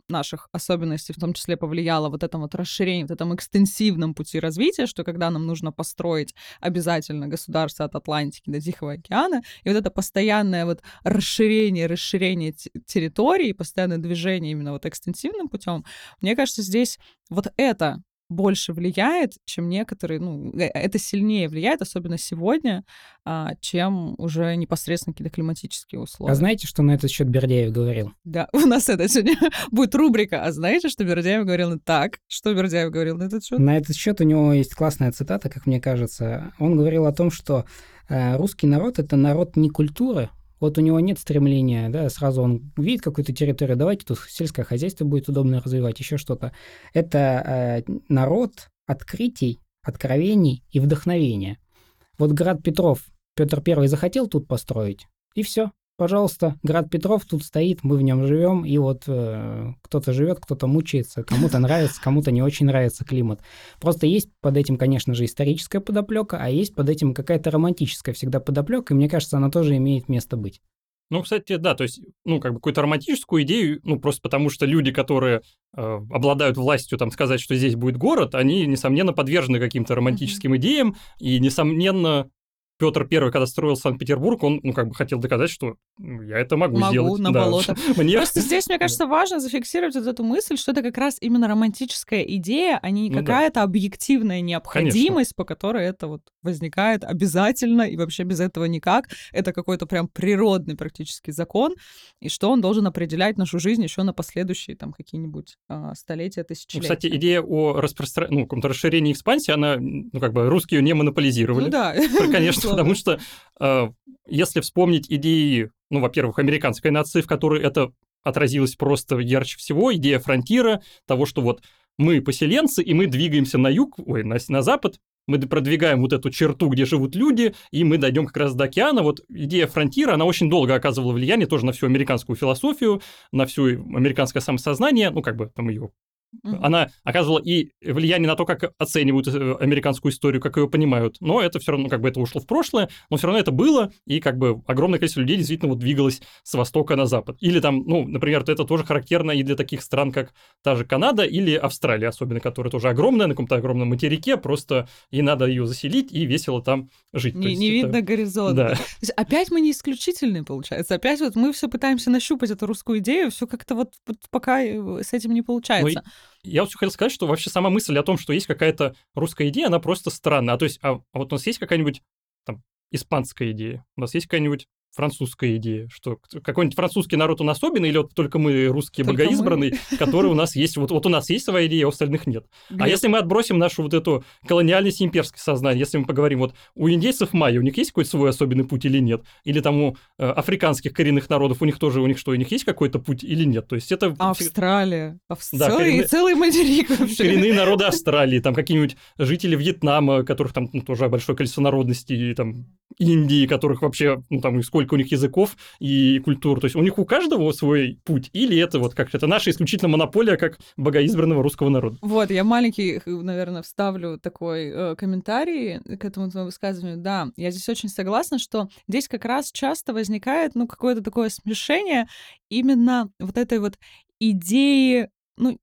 наших особенностей в том числе повлияло вот это вот расширение, вот этом экстенсивном пути развития, что когда нам нужно построить обязательно государство от Атлантики до Тихого океана, и вот это постоянное вот расширение, расширение территории, постоянное движение именно вот экстенсивным путем, мне кажется, здесь вот это больше влияет, чем некоторые, ну, э, это сильнее влияет, особенно сегодня, а, чем уже непосредственно какие-то климатические условия. А знаете, что на этот счет Бердяев говорил? Да, у нас это сегодня будет рубрика. А знаете, что Бердяев говорил так? Что Бердяев говорил на этот счет? На этот счет у него есть классная цитата, как мне кажется. Он говорил о том, что э, русский народ это народ не культуры, вот у него нет стремления, да, сразу он видит какую-то территорию, давайте тут сельское хозяйство будет удобно развивать, еще что-то. Это э, народ открытий, откровений и вдохновения. Вот град Петров, Петр Первый захотел тут построить, и все пожалуйста, град Петров тут стоит, мы в нем живем, и вот э, кто-то живет, кто-то мучается, кому-то нравится, кому-то не очень нравится климат. Просто есть под этим, конечно же, историческая подоплека, а есть под этим какая-то романтическая всегда подоплека, и мне кажется, она тоже имеет место быть. Ну, кстати, да, то есть, ну, как бы какую-то романтическую идею, ну, просто потому что люди, которые э, обладают властью, там, сказать, что здесь будет город, они, несомненно, подвержены каким-то романтическим идеям, и, несомненно, Петр Первый, когда строил Санкт-Петербург, он, ну, как бы хотел доказать, что я это могу, могу сделать. на да. болото. Мне... Просто здесь, мне кажется, важно зафиксировать вот эту мысль, что это как раз именно романтическая идея, а не ну, какая-то да. объективная необходимость, Конечно. по которой это вот возникает обязательно, и вообще без этого никак. Это какой-то прям природный практически закон, и что он должен определять нашу жизнь еще на последующие там какие-нибудь а, столетия, тысячелетия. Ну, кстати, идея о распространении, ну, каком-то расширении экспансии, она, ну, как бы русские ее не монополизировали. Ну да. Конечно, потому что э, если вспомнить идеи, ну, во-первых, американской нации, в которой это отразилось просто ярче всего, идея фронтира, того, что вот мы поселенцы, и мы двигаемся на юг, ой, на, на запад, мы продвигаем вот эту черту, где живут люди, и мы дойдем как раз до океана. Вот идея фронтира, она очень долго оказывала влияние тоже на всю американскую философию, на всю американское самосознание, ну, как бы там ее Она оказывала и влияние на то, как оценивают э, американскую историю, как ее понимают. Но это все равно, как бы это ушло в прошлое, но все равно это было, и как бы огромное количество людей действительно вот двигалось с востока на запад. Или там, ну, например, это тоже характерно и для таких стран, как та же Канада или Австралия, особенно, которая тоже огромная, на каком-то огромном материке, просто и надо ее заселить, и весело там жить. Не, есть не это- видно горизонта. Да. То есть опять мы не исключительные, получается. Опять вот мы все пытаемся нащупать эту русскую идею, все как-то вот, вот пока э, с этим не получается. Я вот хотел сказать, что вообще сама мысль о том, что есть какая-то русская идея, она просто странная. А то есть, а, а вот у нас есть какая-нибудь там испанская идея, у нас есть какая-нибудь французская идея, что какой-нибудь французский народ он особенный, или вот только мы русские Только богоизбранные, которые у нас есть, вот, вот у нас есть своя идея, а у остальных нет. А Глеб, если мы отбросим нашу вот эту колониальность и имперское сознание, если мы поговорим, вот у индейцев майя, у них есть какой-то свой особенный путь или нет? Или там у э, африканских коренных народов, у них тоже, у них что, у них есть какой-то путь или нет? То есть это Австралия. Авс- Да, коренные- целый материк вообще. коренные народы Австралии, там какие-нибудь жители Вьетнама, которых там ну, тоже большое количество народностей, и там Индии, которых вообще, ну там и сколько у них языков и культур. То есть у них у каждого свой путь, или это вот как это наша исключительно монополия как богоизбранного русского народа. Вот, я маленький, наверное, вставлю такой э, комментарий к этому твоему высказыванию. Да, я здесь очень согласна, что здесь как раз часто возникает, ну, какое-то такое смешение именно вот этой вот идеи, ну,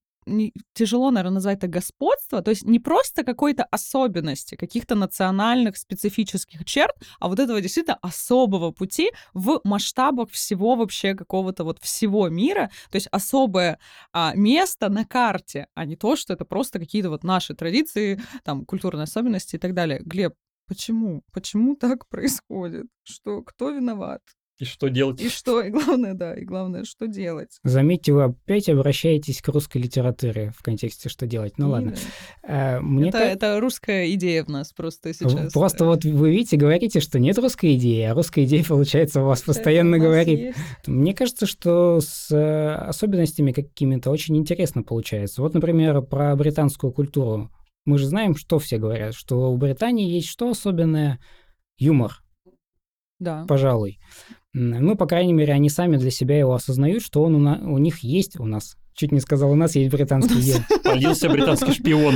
тяжело, наверное, назвать это господство, то есть не просто какой-то особенности, каких-то национальных специфических черт, а вот этого действительно особого пути в масштабах всего вообще какого-то вот всего мира, то есть особое а, место на карте, а не то, что это просто какие-то вот наши традиции, там, культурные особенности и так далее. Глеб, почему? Почему так происходит? Что, кто виноват? И что делать? И что? И главное, да, и главное, что делать? Заметьте, вы опять обращаетесь к русской литературе в контексте «что делать». Ну ладно. Э, Мне это, ка- это русская идея в нас просто сейчас. Просто вот вы видите, говорите, что нет русской идеи, а русская идея, получается, у вас получается, постоянно у нас говорит. есть. Мне кажется, что с э, особенностями какими-то очень интересно получается. Вот, например, про британскую культуру. Мы же знаем, что все говорят, что у Британии есть что особенное? Юмор, Да. пожалуй. Ну, по крайней мере, они сами для себя его осознают, что он у, на- у них есть, у нас, чуть не сказал, у нас есть британский юмор. Полился британский шпион.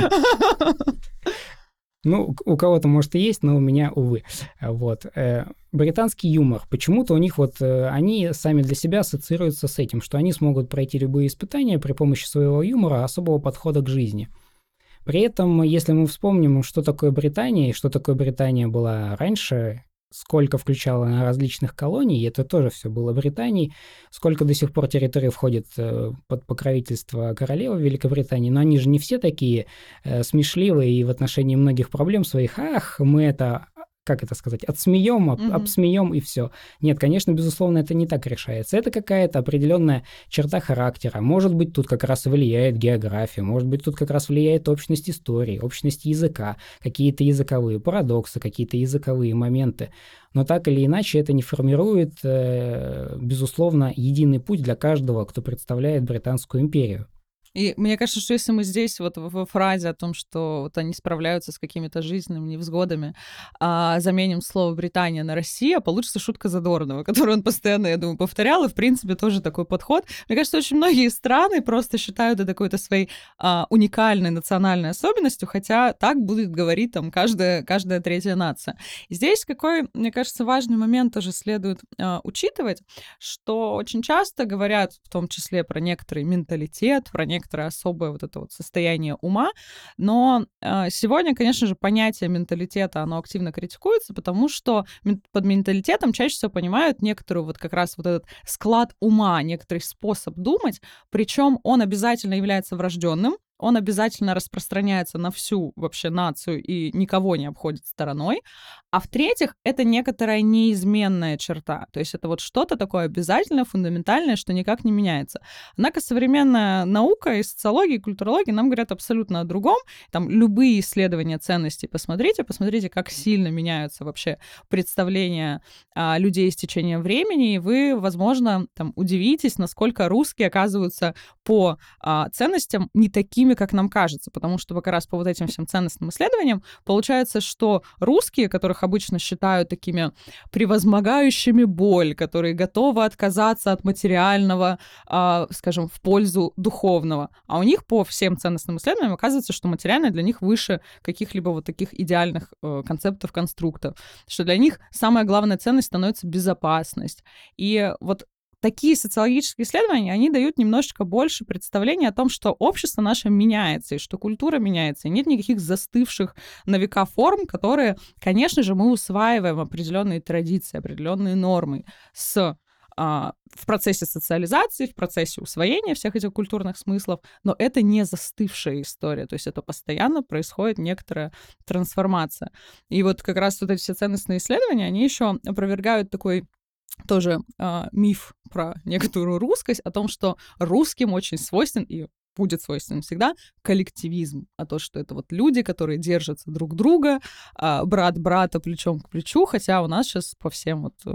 Ну, у кого-то, может, и есть, но у меня, увы. Вот. э, Британский юмор. Почему-то у них вот, э, они сами для себя ассоциируются с этим, что они смогут пройти любые испытания при помощи своего юмора, особого подхода к жизни. При этом, если мы вспомним, что такое Британия, и что такое Британия была раньше, сколько включала она различных колоний, это тоже все было Британией, сколько до сих пор территорий входит э, под покровительство королевы Великобритании, но они же не все такие э, смешливые и в отношении многих проблем своих, ах, мы это, как это сказать, отсмеем, об, Мгм. обсмеем и все. Нет, конечно, безусловно, это не так решается. Это какая-то определенная черта характера. Может быть, тут как раз влияет география, может быть, тут как раз влияет общность истории, общность языка, какие-то языковые парадоксы, какие-то языковые моменты. Но так или иначе это не формирует, э, безусловно, единый путь для каждого, кто представляет Британскую империю. И мне кажется, что если мы здесь вот во фразе о том, что вот они справляются с какими-то жизненными невзгодами, а, заменим слово Британия на Россия, получится шутка Задорнова, которую он постоянно, я думаю, повторял, и в принципе тоже такой подход. Мне кажется, очень многие страны просто считают это какой-то своей а, уникальной национальной особенностью, хотя так будет говорить там каждая, каждая третья нация. И здесь какой, мне кажется, важный момент тоже следует а, учитывать, что очень часто говорят, в том числе про некоторый менталитет, про некоторое особое вот это вот состояние ума, но э, сегодня, конечно же, понятие менталитета, оно активно критикуется, потому что под менталитетом чаще всего понимают некоторую вот как раз вот этот склад ума, некоторый способ думать, причем он обязательно является врожденным, он обязательно распространяется на всю вообще нацию и никого не обходит стороной. А в-третьих, это некоторая неизменная черта. То есть это вот что-то такое обязательное, фундаментальное, что никак не меняется. Однако современная наука и социология, и культурология нам говорят абсолютно о другом. Там любые исследования ценностей посмотрите, посмотрите, как сильно меняются вообще представления а, людей с течением времени, и вы, возможно, там удивитесь, насколько русские оказываются по а, ценностям не такими такими, как нам кажется, потому что как раз по вот этим всем ценностным исследованиям получается, что русские, которых обычно считают такими превозмогающими боль, которые готовы отказаться от материального, э, скажем, в пользу духовного, а у них по всем ценностным исследованиям оказывается, что материальное для них выше каких-либо вот таких идеальных э, концептов, конструктов, что для них самая главная ценность становится безопасность. И вот такие социологические исследования, они дают немножечко больше представления о том, что общество наше меняется, и что культура меняется, и нет никаких застывших на века форм, которые, конечно же, мы усваиваем определенные традиции, определенные нормы с а, в процессе социализации, в процессе усвоения всех этих культурных смыслов, но это не застывшая история, то есть это постоянно происходит некоторая трансформация. И вот как раз вот эти все ценностные исследования, они еще опровергают такой тоже э, миф про некоторую русскость, о том, что русским очень свойствен, и будет свойственен всегда коллективизм, а то, что это вот люди, которые держатся друг друга, а, брат брата плечом к плечу, хотя у нас сейчас по всем вот, э,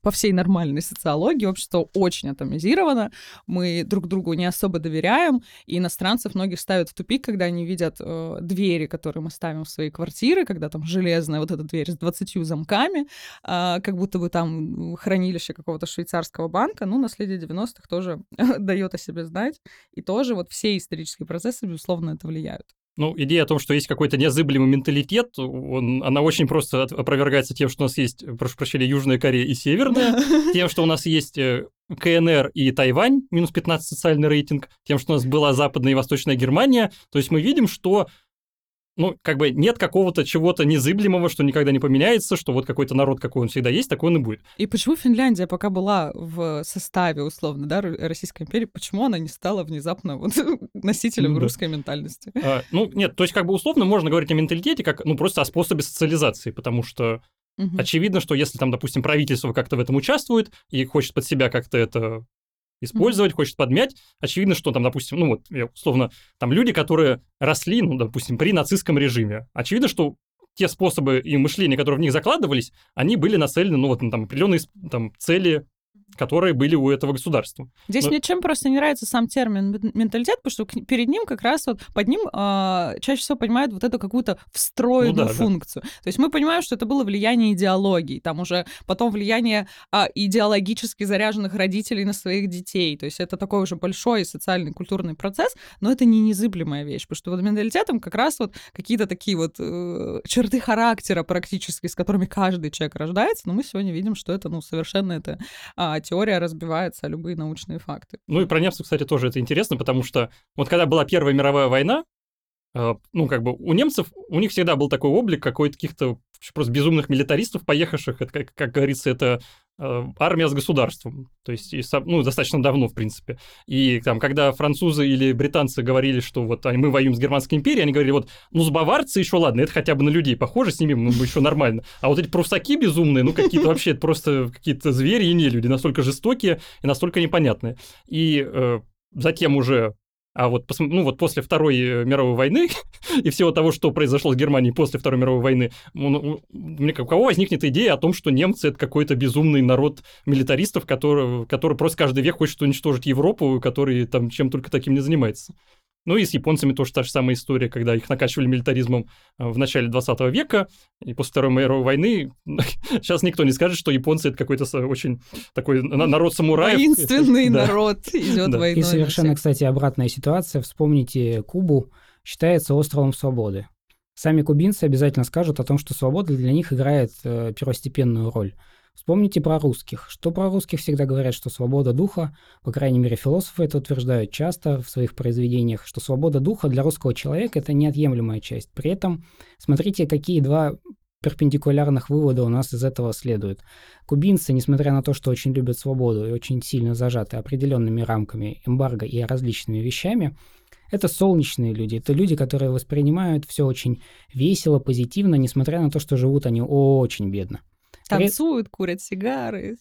по всей нормальной социологии общество очень атомизировано, мы друг другу не особо доверяем, и иностранцев многих ставят в тупик, когда они видят э, двери, которые мы ставим в свои квартиры, когда там железная вот эта дверь с 20 замками, э, как будто бы там хранилище какого-то швейцарского банка, ну, наследие 90-х тоже дает о себе знать, и тоже вот все все исторические процессы, безусловно, это влияют. Ну, идея о том, что есть какой-то незыблемый менталитет, он, она очень просто опровергается тем, что у нас есть, прошу прощения, Южная Корея и Северная, тем, что у нас есть э, КНР и Тайвань, минус 15 социальный рейтинг, тем, что у нас была Западная и Восточная Германия. То есть мы видим, что ну, как бы нет какого-то чего-то незыблемого, что никогда не поменяется, что вот какой-то народ, какой он всегда есть, такой он и будет. И почему Финляндия пока была в составе, условно, да, Российской империи, почему она не стала внезапно вот носителем ну, русской да. ментальности? А, ну, нет, то есть как бы условно можно говорить о менталитете как, ну, просто о способе социализации, потому что Угу. Очевидно, что если там, допустим, правительство как-то в этом участвует и хочет под себя как-то это использовать, mm-hmm. хочет подмять. Очевидно, что там, допустим, ну вот, условно, там люди, которые росли, ну, допустим, при нацистском режиме. Очевидно, что те способы и мышления, которые в них закладывались, они были нацелены, ну, вот на там определенные там, цели которые были у этого государства. Здесь Но... мне чем просто не нравится сам термин менталитет, потому что перед ним как раз вот под ним э, чаще всего понимают вот эту какую-то встроенную ну, да, функцию. Да. То есть мы понимаем, что это было влияние идеологии, там уже потом влияние э, идеологически заряженных родителей на своих детей. То есть это такой уже большой социальный культурный процесс, но это не незыблемая вещь, потому что вот менталитетом как раз вот какие-то такие вот э, черты характера практически, с которыми каждый человек рождается, но мы сегодня видим, что это ну совершенно это э, теория разбивается о любые научные факты. Ну и про немцев, кстати, тоже это интересно, потому что вот когда была Первая мировая война, э, ну, как бы у немцев, у них всегда был такой облик какой-то каких-то просто безумных милитаристов, поехавших, это, как, как говорится, это армия с государством, то есть, ну, достаточно давно, в принципе. И там, когда французы или британцы говорили, что вот мы воюем с Германской империей, они говорили, вот, ну, с баварцы еще ладно, это хотя бы на людей похоже, с ними ну, еще нормально. А вот эти прусаки безумные, ну, какие-то вообще, просто какие-то звери и не люди, настолько жестокие и настолько непонятные. И э, затем уже а вот, ну, вот после Второй э, мировой войны и всего того, что произошло с Германией после Второй мировой войны, у кого возникнет идея о том, что немцы — это какой-то безумный народ милитаристов, который, который просто каждый век хочет уничтожить Европу, который там чем только таким не занимается. Ну и с японцами тоже та же самая история, когда их накачивали милитаризмом э, в начале 20 века, и после Второй мировой войны сейчас никто не скажет, что японцы это какой-то очень такой народ самураев. Воинственный народ идет да. войной. И совершенно, кстати, обратная ситуация. Вспомните Кубу, считается островом свободы. Сами кубинцы обязательно скажут о том, что свобода для них играет э, первостепенную роль. Вспомните про русских. Что про русских всегда говорят, что свобода духа, по крайней мере, философы это утверждают часто в своих произведениях, что свобода духа для русского человека – это неотъемлемая часть. При этом смотрите, какие два перпендикулярных вывода у нас из этого следуют. Кубинцы, несмотря на то, что очень любят свободу и очень сильно зажаты определенными рамками эмбарго и различными вещами, это солнечные люди, это люди, которые воспринимают все очень весело, позитивно, несмотря на то, что живут они очень бедно. Танцуют, курят сигары.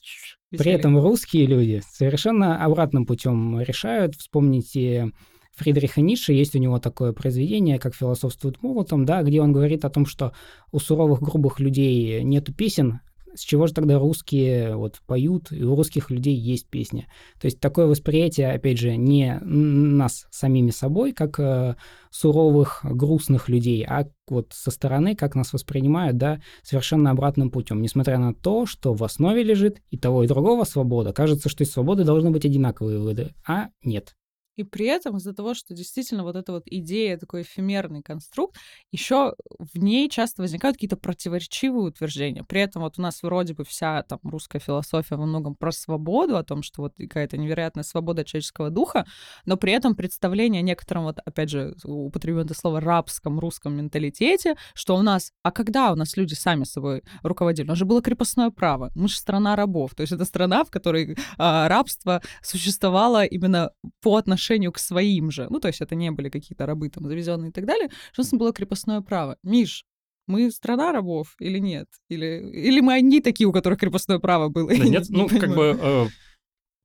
При этом русские люди совершенно обратным путем решают. Вспомните Фридриха Ницше, есть у него такое произведение, как «Философствует молотом», да, где он говорит о том, что у суровых, грубых людей нету песен, с чего же тогда русские вот поют, и у русских людей есть песня. То есть такое восприятие, опять же, не нас самими собой, как э, суровых, грустных людей, а вот со стороны, как нас воспринимают, да, совершенно обратным путем. Несмотря на то, что в основе лежит и того, и другого свобода, кажется, что из свободы должны быть одинаковые выводы, а нет. И при этом из-за того, что действительно вот эта вот идея, такой эфемерный конструкт, еще в ней часто возникают какие-то противоречивые утверждения. При этом вот у нас вроде бы вся там русская философия во многом про свободу, о том, что вот какая-то невероятная свобода человеческого духа, но при этом представление о некотором, вот опять же, употребим это слово, рабском русском менталитете, что у нас, а когда у нас люди сами собой руководили? У нас же было крепостное право, мы же страна рабов, то есть это страна, в которой а, рабство существовало именно по отношению отношению к своим же, ну, то есть это не были какие-то рабы там завезенные и так далее, нас было крепостное право. Миш, мы страна рабов или нет? Или, или мы одни такие, у которых крепостное право было? Да нет, ну, как бы э,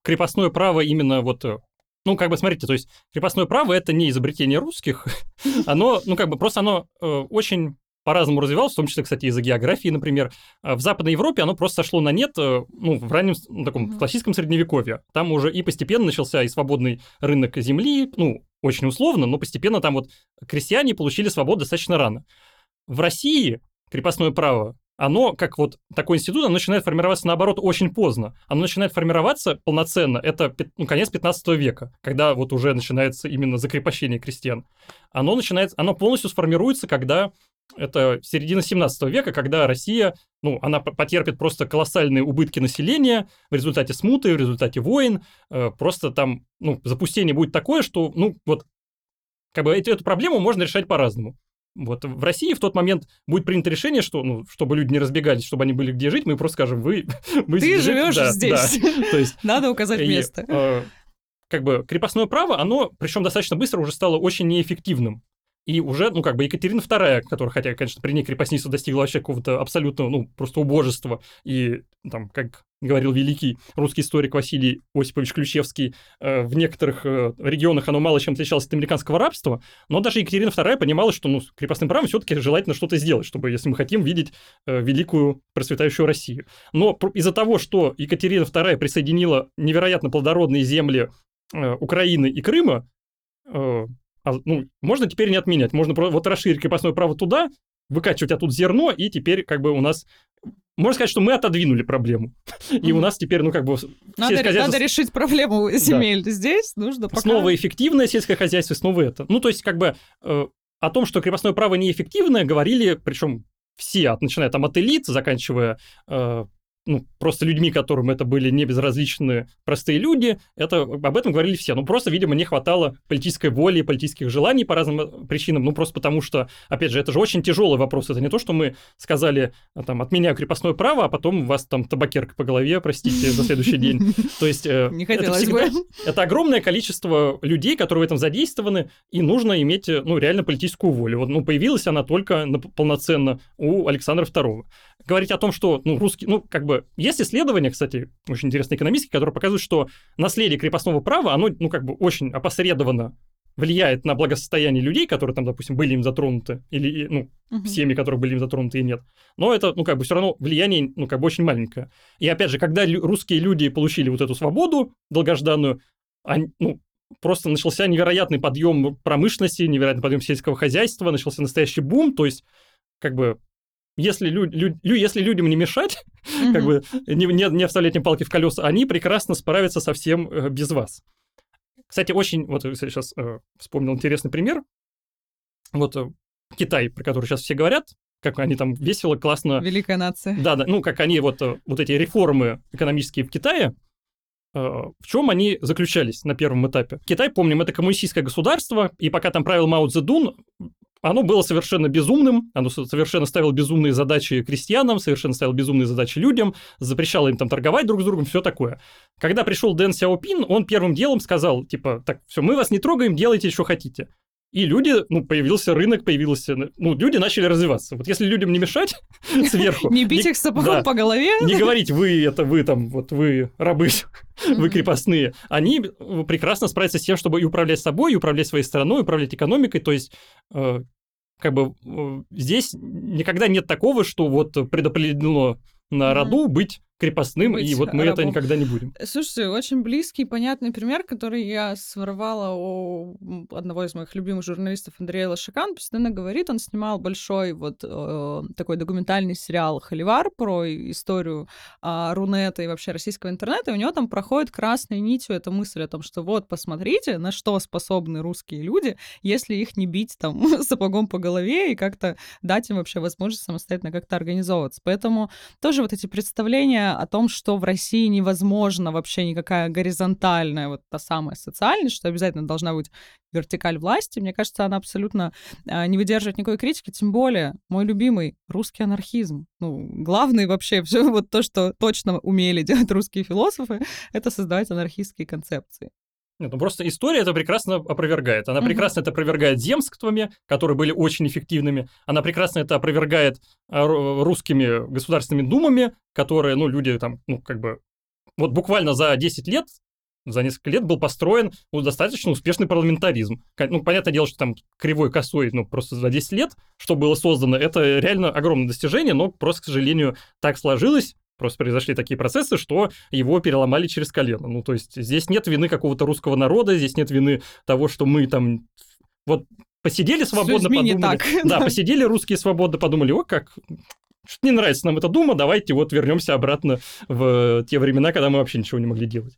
крепостное право именно вот э, ну, как бы, смотрите, то есть крепостное право — это не изобретение русских, оно, ну, как бы, просто оно э, очень по-разному развивалось, в том числе, кстати, из-за географии, например. А в Западной Европе оно просто сошло на нет э, ну, в раннем ну, таком классическом средневековье. Там уже и постепенно начался и свободный рынок земли, ну, очень условно, но постепенно там вот крестьяне получили свободу достаточно рано. В России крепостное право, оно, как вот такой институт, оно начинает формироваться, наоборот, очень поздно. Оно начинает формироваться полноценно, это ну, конец 15 века, когда вот уже начинается именно закрепощение крестьян. Оно начинает, оно полностью сформируется, когда это середина 17 века, когда Россия, ну, она потерпит просто колоссальные убытки населения в результате смуты, в результате войн, э, просто там, ну, запустение будет такое, что, ну, вот, как бы эту, эту проблему можно решать по-разному. Вот в России в тот момент будет принято решение, что, ну, чтобы люди не разбегались, чтобы они были где жить, мы просто скажем, вы... вы Ты живешь да, здесь. Да. То есть, Надо указать и, место. Э, как бы крепостное право, оно, причем достаточно быстро уже стало очень неэффективным. И уже, ну, как бы Екатерина II, которая, хотя, конечно, при ней крепостница достигла вообще какого-то абсолютного, ну, просто убожества, и там, как говорил великий русский историк Василий Осипович Ключевский, э, в некоторых э, регионах оно мало чем отличалось от американского рабства, но даже Екатерина II понимала, что ну, с крепостным правом все-таки желательно что-то сделать, чтобы, если мы хотим видеть э, великую процветающую Россию. Но из-за того, что Екатерина II присоединила невероятно плодородные земли э, Украины и Крыма, э, ну, можно теперь не отменять. Можно вот расширить крепостное право туда, выкачивать оттуда зерно, и теперь как бы у нас... Можно сказать, что мы отодвинули проблему. И у нас теперь, ну, как бы... Надо, хозяйство... надо решить проблему земель да. здесь, нужно пока... Снова эффективное сельское хозяйство, снова это. Ну, то есть, как бы э, о том, что крепостное право неэффективное, говорили, причем все, начиная там от элит, заканчивая э, ну, просто людьми, которым это были не безразличные простые люди, это, об этом говорили все. Ну, просто, видимо, не хватало политической воли, политических желаний по разным э, причинам, ну, просто потому что, опять же, это же очень тяжелый вопрос. Это не то, что мы сказали, э, там, отменяю крепостное право, а потом у вас там табакерка по голове, простите, за следующий день. То есть... Э, не хотелось бы. Это огромное количество людей, которые в этом задействованы, и нужно иметь, ну, реально политическую волю. Вот, ну, появилась она только полноценно у Александра II. Говорить о том, что, ну, русский, ну, как бы есть исследования, кстати, очень интересные экономические, которые показывают, что наследие крепостного права, оно, ну, как бы очень опосредованно влияет на благосостояние людей, которые там, допустим, были им затронуты, или, ну, uh-huh. семьи, которые были им затронуты и нет. Но это, ну, как бы все равно влияние, ну, как бы очень маленькое. И опять же, когда русские люди получили вот эту свободу долгожданную, они, ну, просто начался невероятный подъем промышленности, невероятный подъем сельского хозяйства, начался настоящий бум, то есть, как бы, если, лю, лю, если людям не мешать, mm-hmm. как бы не, не, не вставлять им палки в колеса, они прекрасно справятся совсем э, без вас. Кстати, очень, вот сейчас э, вспомнил интересный пример. Вот э, Китай, про который сейчас все говорят, как они там весело, классно... Великая нация. Да, да, ну, как они вот, э, вот эти реформы экономические в Китае, э, в чем они заключались на первом этапе? Китай, помним, это коммунистическое государство, и пока там правил Мао Цзэдун, оно было совершенно безумным, оно совершенно ставило безумные задачи крестьянам, совершенно ставило безумные задачи людям, запрещало им там торговать друг с другом, все такое. Когда пришел Дэн Сяопин, он первым делом сказал, типа, так, все, мы вас не трогаем, делайте, что хотите. И люди, ну, появился рынок, появился, ну, люди начали развиваться. Вот если людям не мешать сверху... Не бить их сапогом по голове. Не говорить, вы, это вы там, вот вы рабы, вы крепостные. Они прекрасно справятся с тем, чтобы и управлять собой, и управлять своей страной, управлять экономикой. То есть э, как бы здесь никогда нет такого, что вот предопределено на роду быть крепостным, Быть и вот мы это рабом. никогда не будем. Слушайте, очень близкий, понятный пример, который я своровала у одного из моих любимых журналистов Андрея Лошака. Он постоянно говорит, он снимал большой вот э, такой документальный сериал «Холивар» про историю а, Рунета и вообще российского интернета, и у него там проходит красной нитью эта мысль о том, что вот, посмотрите, на что способны русские люди, если их не бить там сапогом по голове и как-то дать им вообще возможность самостоятельно как-то организовываться. Поэтому тоже вот эти представления о том, что в России невозможно вообще никакая горизонтальная вот та самая социальность, что обязательно должна быть вертикаль власти, мне кажется, она абсолютно а, не выдерживает никакой критики, тем более мой любимый русский анархизм. Ну, главный вообще все вот то, что точно умели делать русские философы, это создавать анархистские концепции. Нет, ну просто история это прекрасно опровергает. Она прекрасно это опровергает земствами, которые были очень эффективными. Она прекрасно это опровергает а, ру- русскими государственными думами, которые, ну, люди там, ну, как бы, вот буквально за 10 лет, за несколько лет был построен ну, достаточно успешный парламентаризм. Ну, понятное дело, что там кривой косой, ну, просто за 10 лет, что было создано, это реально огромное достижение, но просто, к сожалению, так сложилось, Просто произошли такие процессы, что его переломали через колено. Ну, то есть здесь нет вины какого-то русского народа, здесь нет вины того, что мы там... Вот посидели свободно, подумали. так. Да, посидели русские свободно, подумали, о, как... Что-то не нравится нам эта дума, давайте вот вернемся обратно в те времена, когда мы вообще ничего не могли делать.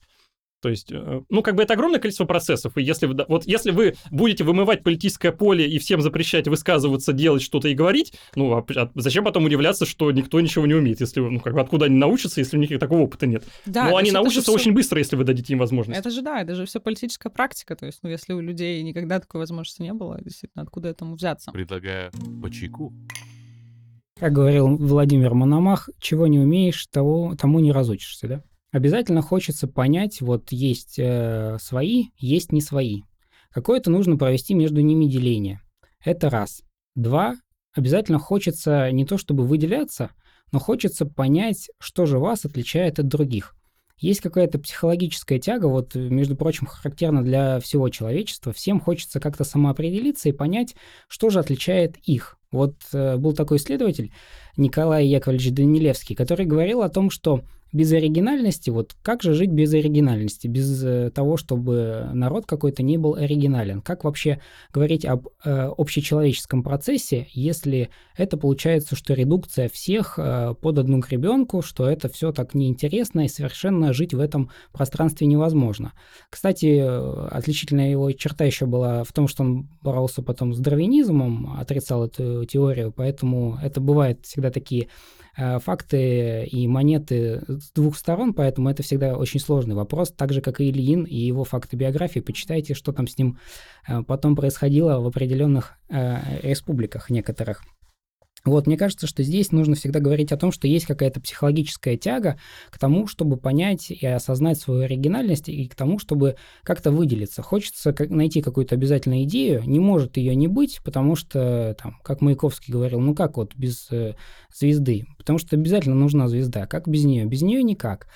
То есть, э, ну, как бы это огромное количество процессов, и если, вы- вот если вы будете вымывать политическое поле и всем запрещать высказываться, делать что-то и говорить, ну, а, а зачем потом удивляться, что никто ничего не умеет, если, ну, как бы откуда они научатся, если у них такого опыта нет? Да, Но то они научатся очень быстро, если вы дадите им возможность. Это же да, это же все политическая практика. То есть, ну, если у людей никогда такой возможности не было, действительно, откуда этому взяться? Предлагаю по чайку. Как говорил Владимир Мономах, чего не умеешь, того, тому не разучишься, да? Обязательно хочется понять, вот есть э, свои, есть не свои. Какое-то нужно провести между ними деление. Это раз. Два. Обязательно хочется не то чтобы выделяться, но хочется понять, что же вас отличает от других. Есть какая-то психологическая тяга, вот, между прочим, характерна для всего человечества. Всем хочется как-то самоопределиться и понять, что же отличает их. Вот э, был такой исследователь Николай Яковлевич Данилевский, который говорил о том, что без оригинальности, вот как же жить без оригинальности, без э, того, чтобы народ какой-то не был оригинален? Как вообще говорить об э, общечеловеческом процессе, если это получается, что редукция всех э, под одну гребенку, что это все так неинтересно и совершенно жить в этом пространстве невозможно. Кстати, э, отличительная его черта еще была в том, что он боролся потом с дарвинизмом, отрицал эту теорию, поэтому это бывает всегда такие факты и монеты с двух сторон, поэтому это всегда очень сложный вопрос, так же, как и Ильин и его факты биографии. Почитайте, что там с ним э, потом происходило в определенных э, республиках некоторых. Вот, мне кажется, что здесь нужно всегда говорить о том, что есть какая-то психологическая тяга к тому, чтобы понять и осознать свою оригинальность, и к тому, чтобы как-то выделиться. Хочется найти какую-то обязательную идею, не может ее не быть, потому что, там, как Маяковский говорил, ну как вот без э, звезды? Потому что обязательно нужна звезда. Как без нее? Без нее никак.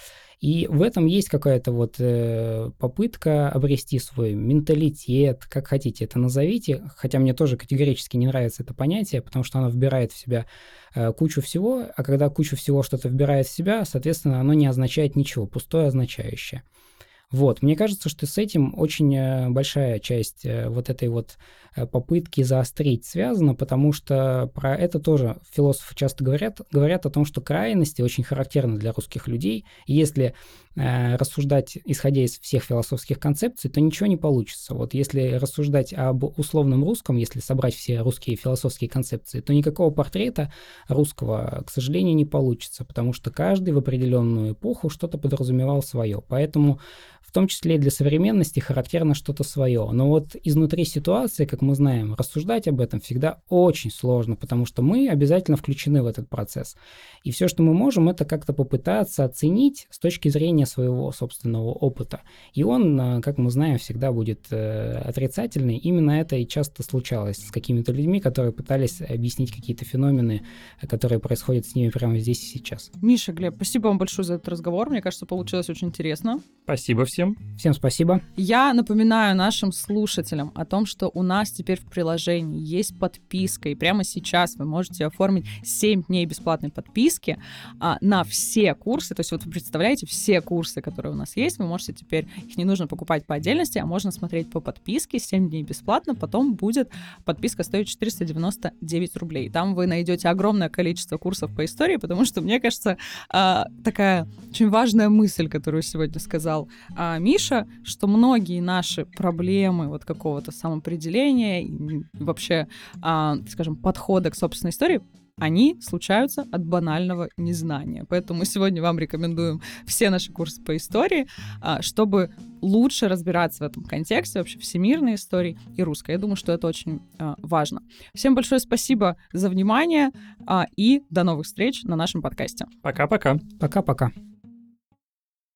И в этом есть какая-то вот э, попытка обрести свой менталитет, как хотите это назовите, хотя мне тоже категорически не нравится это понятие, потому что оно вбирает в себя э, кучу всего, а когда кучу всего что-то вбирает в себя, соответственно, оно не означает ничего, пустое означающее. Вот, мне кажется, что с этим очень э, большая часть э, вот этой вот э, попытки заострить связана, потому что про это тоже философы часто говорят, говорят о том, что крайности очень характерны для русских людей. Если рассуждать, исходя из всех философских концепций, то ничего не получится. Вот если рассуждать об условном русском, если собрать все русские философские концепции, то никакого портрета русского, к сожалению, не получится, потому что каждый в определенную эпоху что-то подразумевал свое. Поэтому в том числе и для современности характерно что-то свое. Но вот изнутри ситуации, как мы знаем, рассуждать об этом всегда очень сложно, потому что мы обязательно включены в этот процесс. И все, что мы можем, это как-то попытаться оценить с точки зрения обсуждения своего собственного опыта. И он, э, как мы знаем, всегда будет э, отрицательный. Именно это и часто случалось с какими-то людьми, которые пытались объяснить какие-то феномены, которые происходят с ними прямо здесь и сейчас. Миша, Глеб, спасибо вам большое за этот разговор. Мне кажется, получилось очень интересно. Спасибо всем. Всем спасибо. Я напоминаю нашим слушателям о том, что у нас теперь в приложении есть подписка, и прямо сейчас вы можете оформить 7 дней бесплатной подписки а, на все курсы. То есть вот вы представляете, все курсы, которые у нас есть, вы можете теперь, их не нужно покупать по отдельности, а можно смотреть по подписке, 7 дней бесплатно, потом будет подписка стоит 499 рублей. Там вы найдете огромное количество курсов по истории, потому что, мне кажется, а, такая очень важная мысль, которую сегодня сказал а, Миша, что многие наши проблемы вот какого-то самоопределения, вообще, а, скажем, подхода к собственной истории они случаются от банального незнания. Поэтому мы сегодня вам рекомендуем все наши курсы по истории, а, чтобы лучше разбираться в этом контексте, вообще всемирной истории и русской. Я думаю, что это очень а, важно. Всем большое спасибо за внимание а, и до новых встреч на нашем подкасте. Пока-пока. Пока-пока.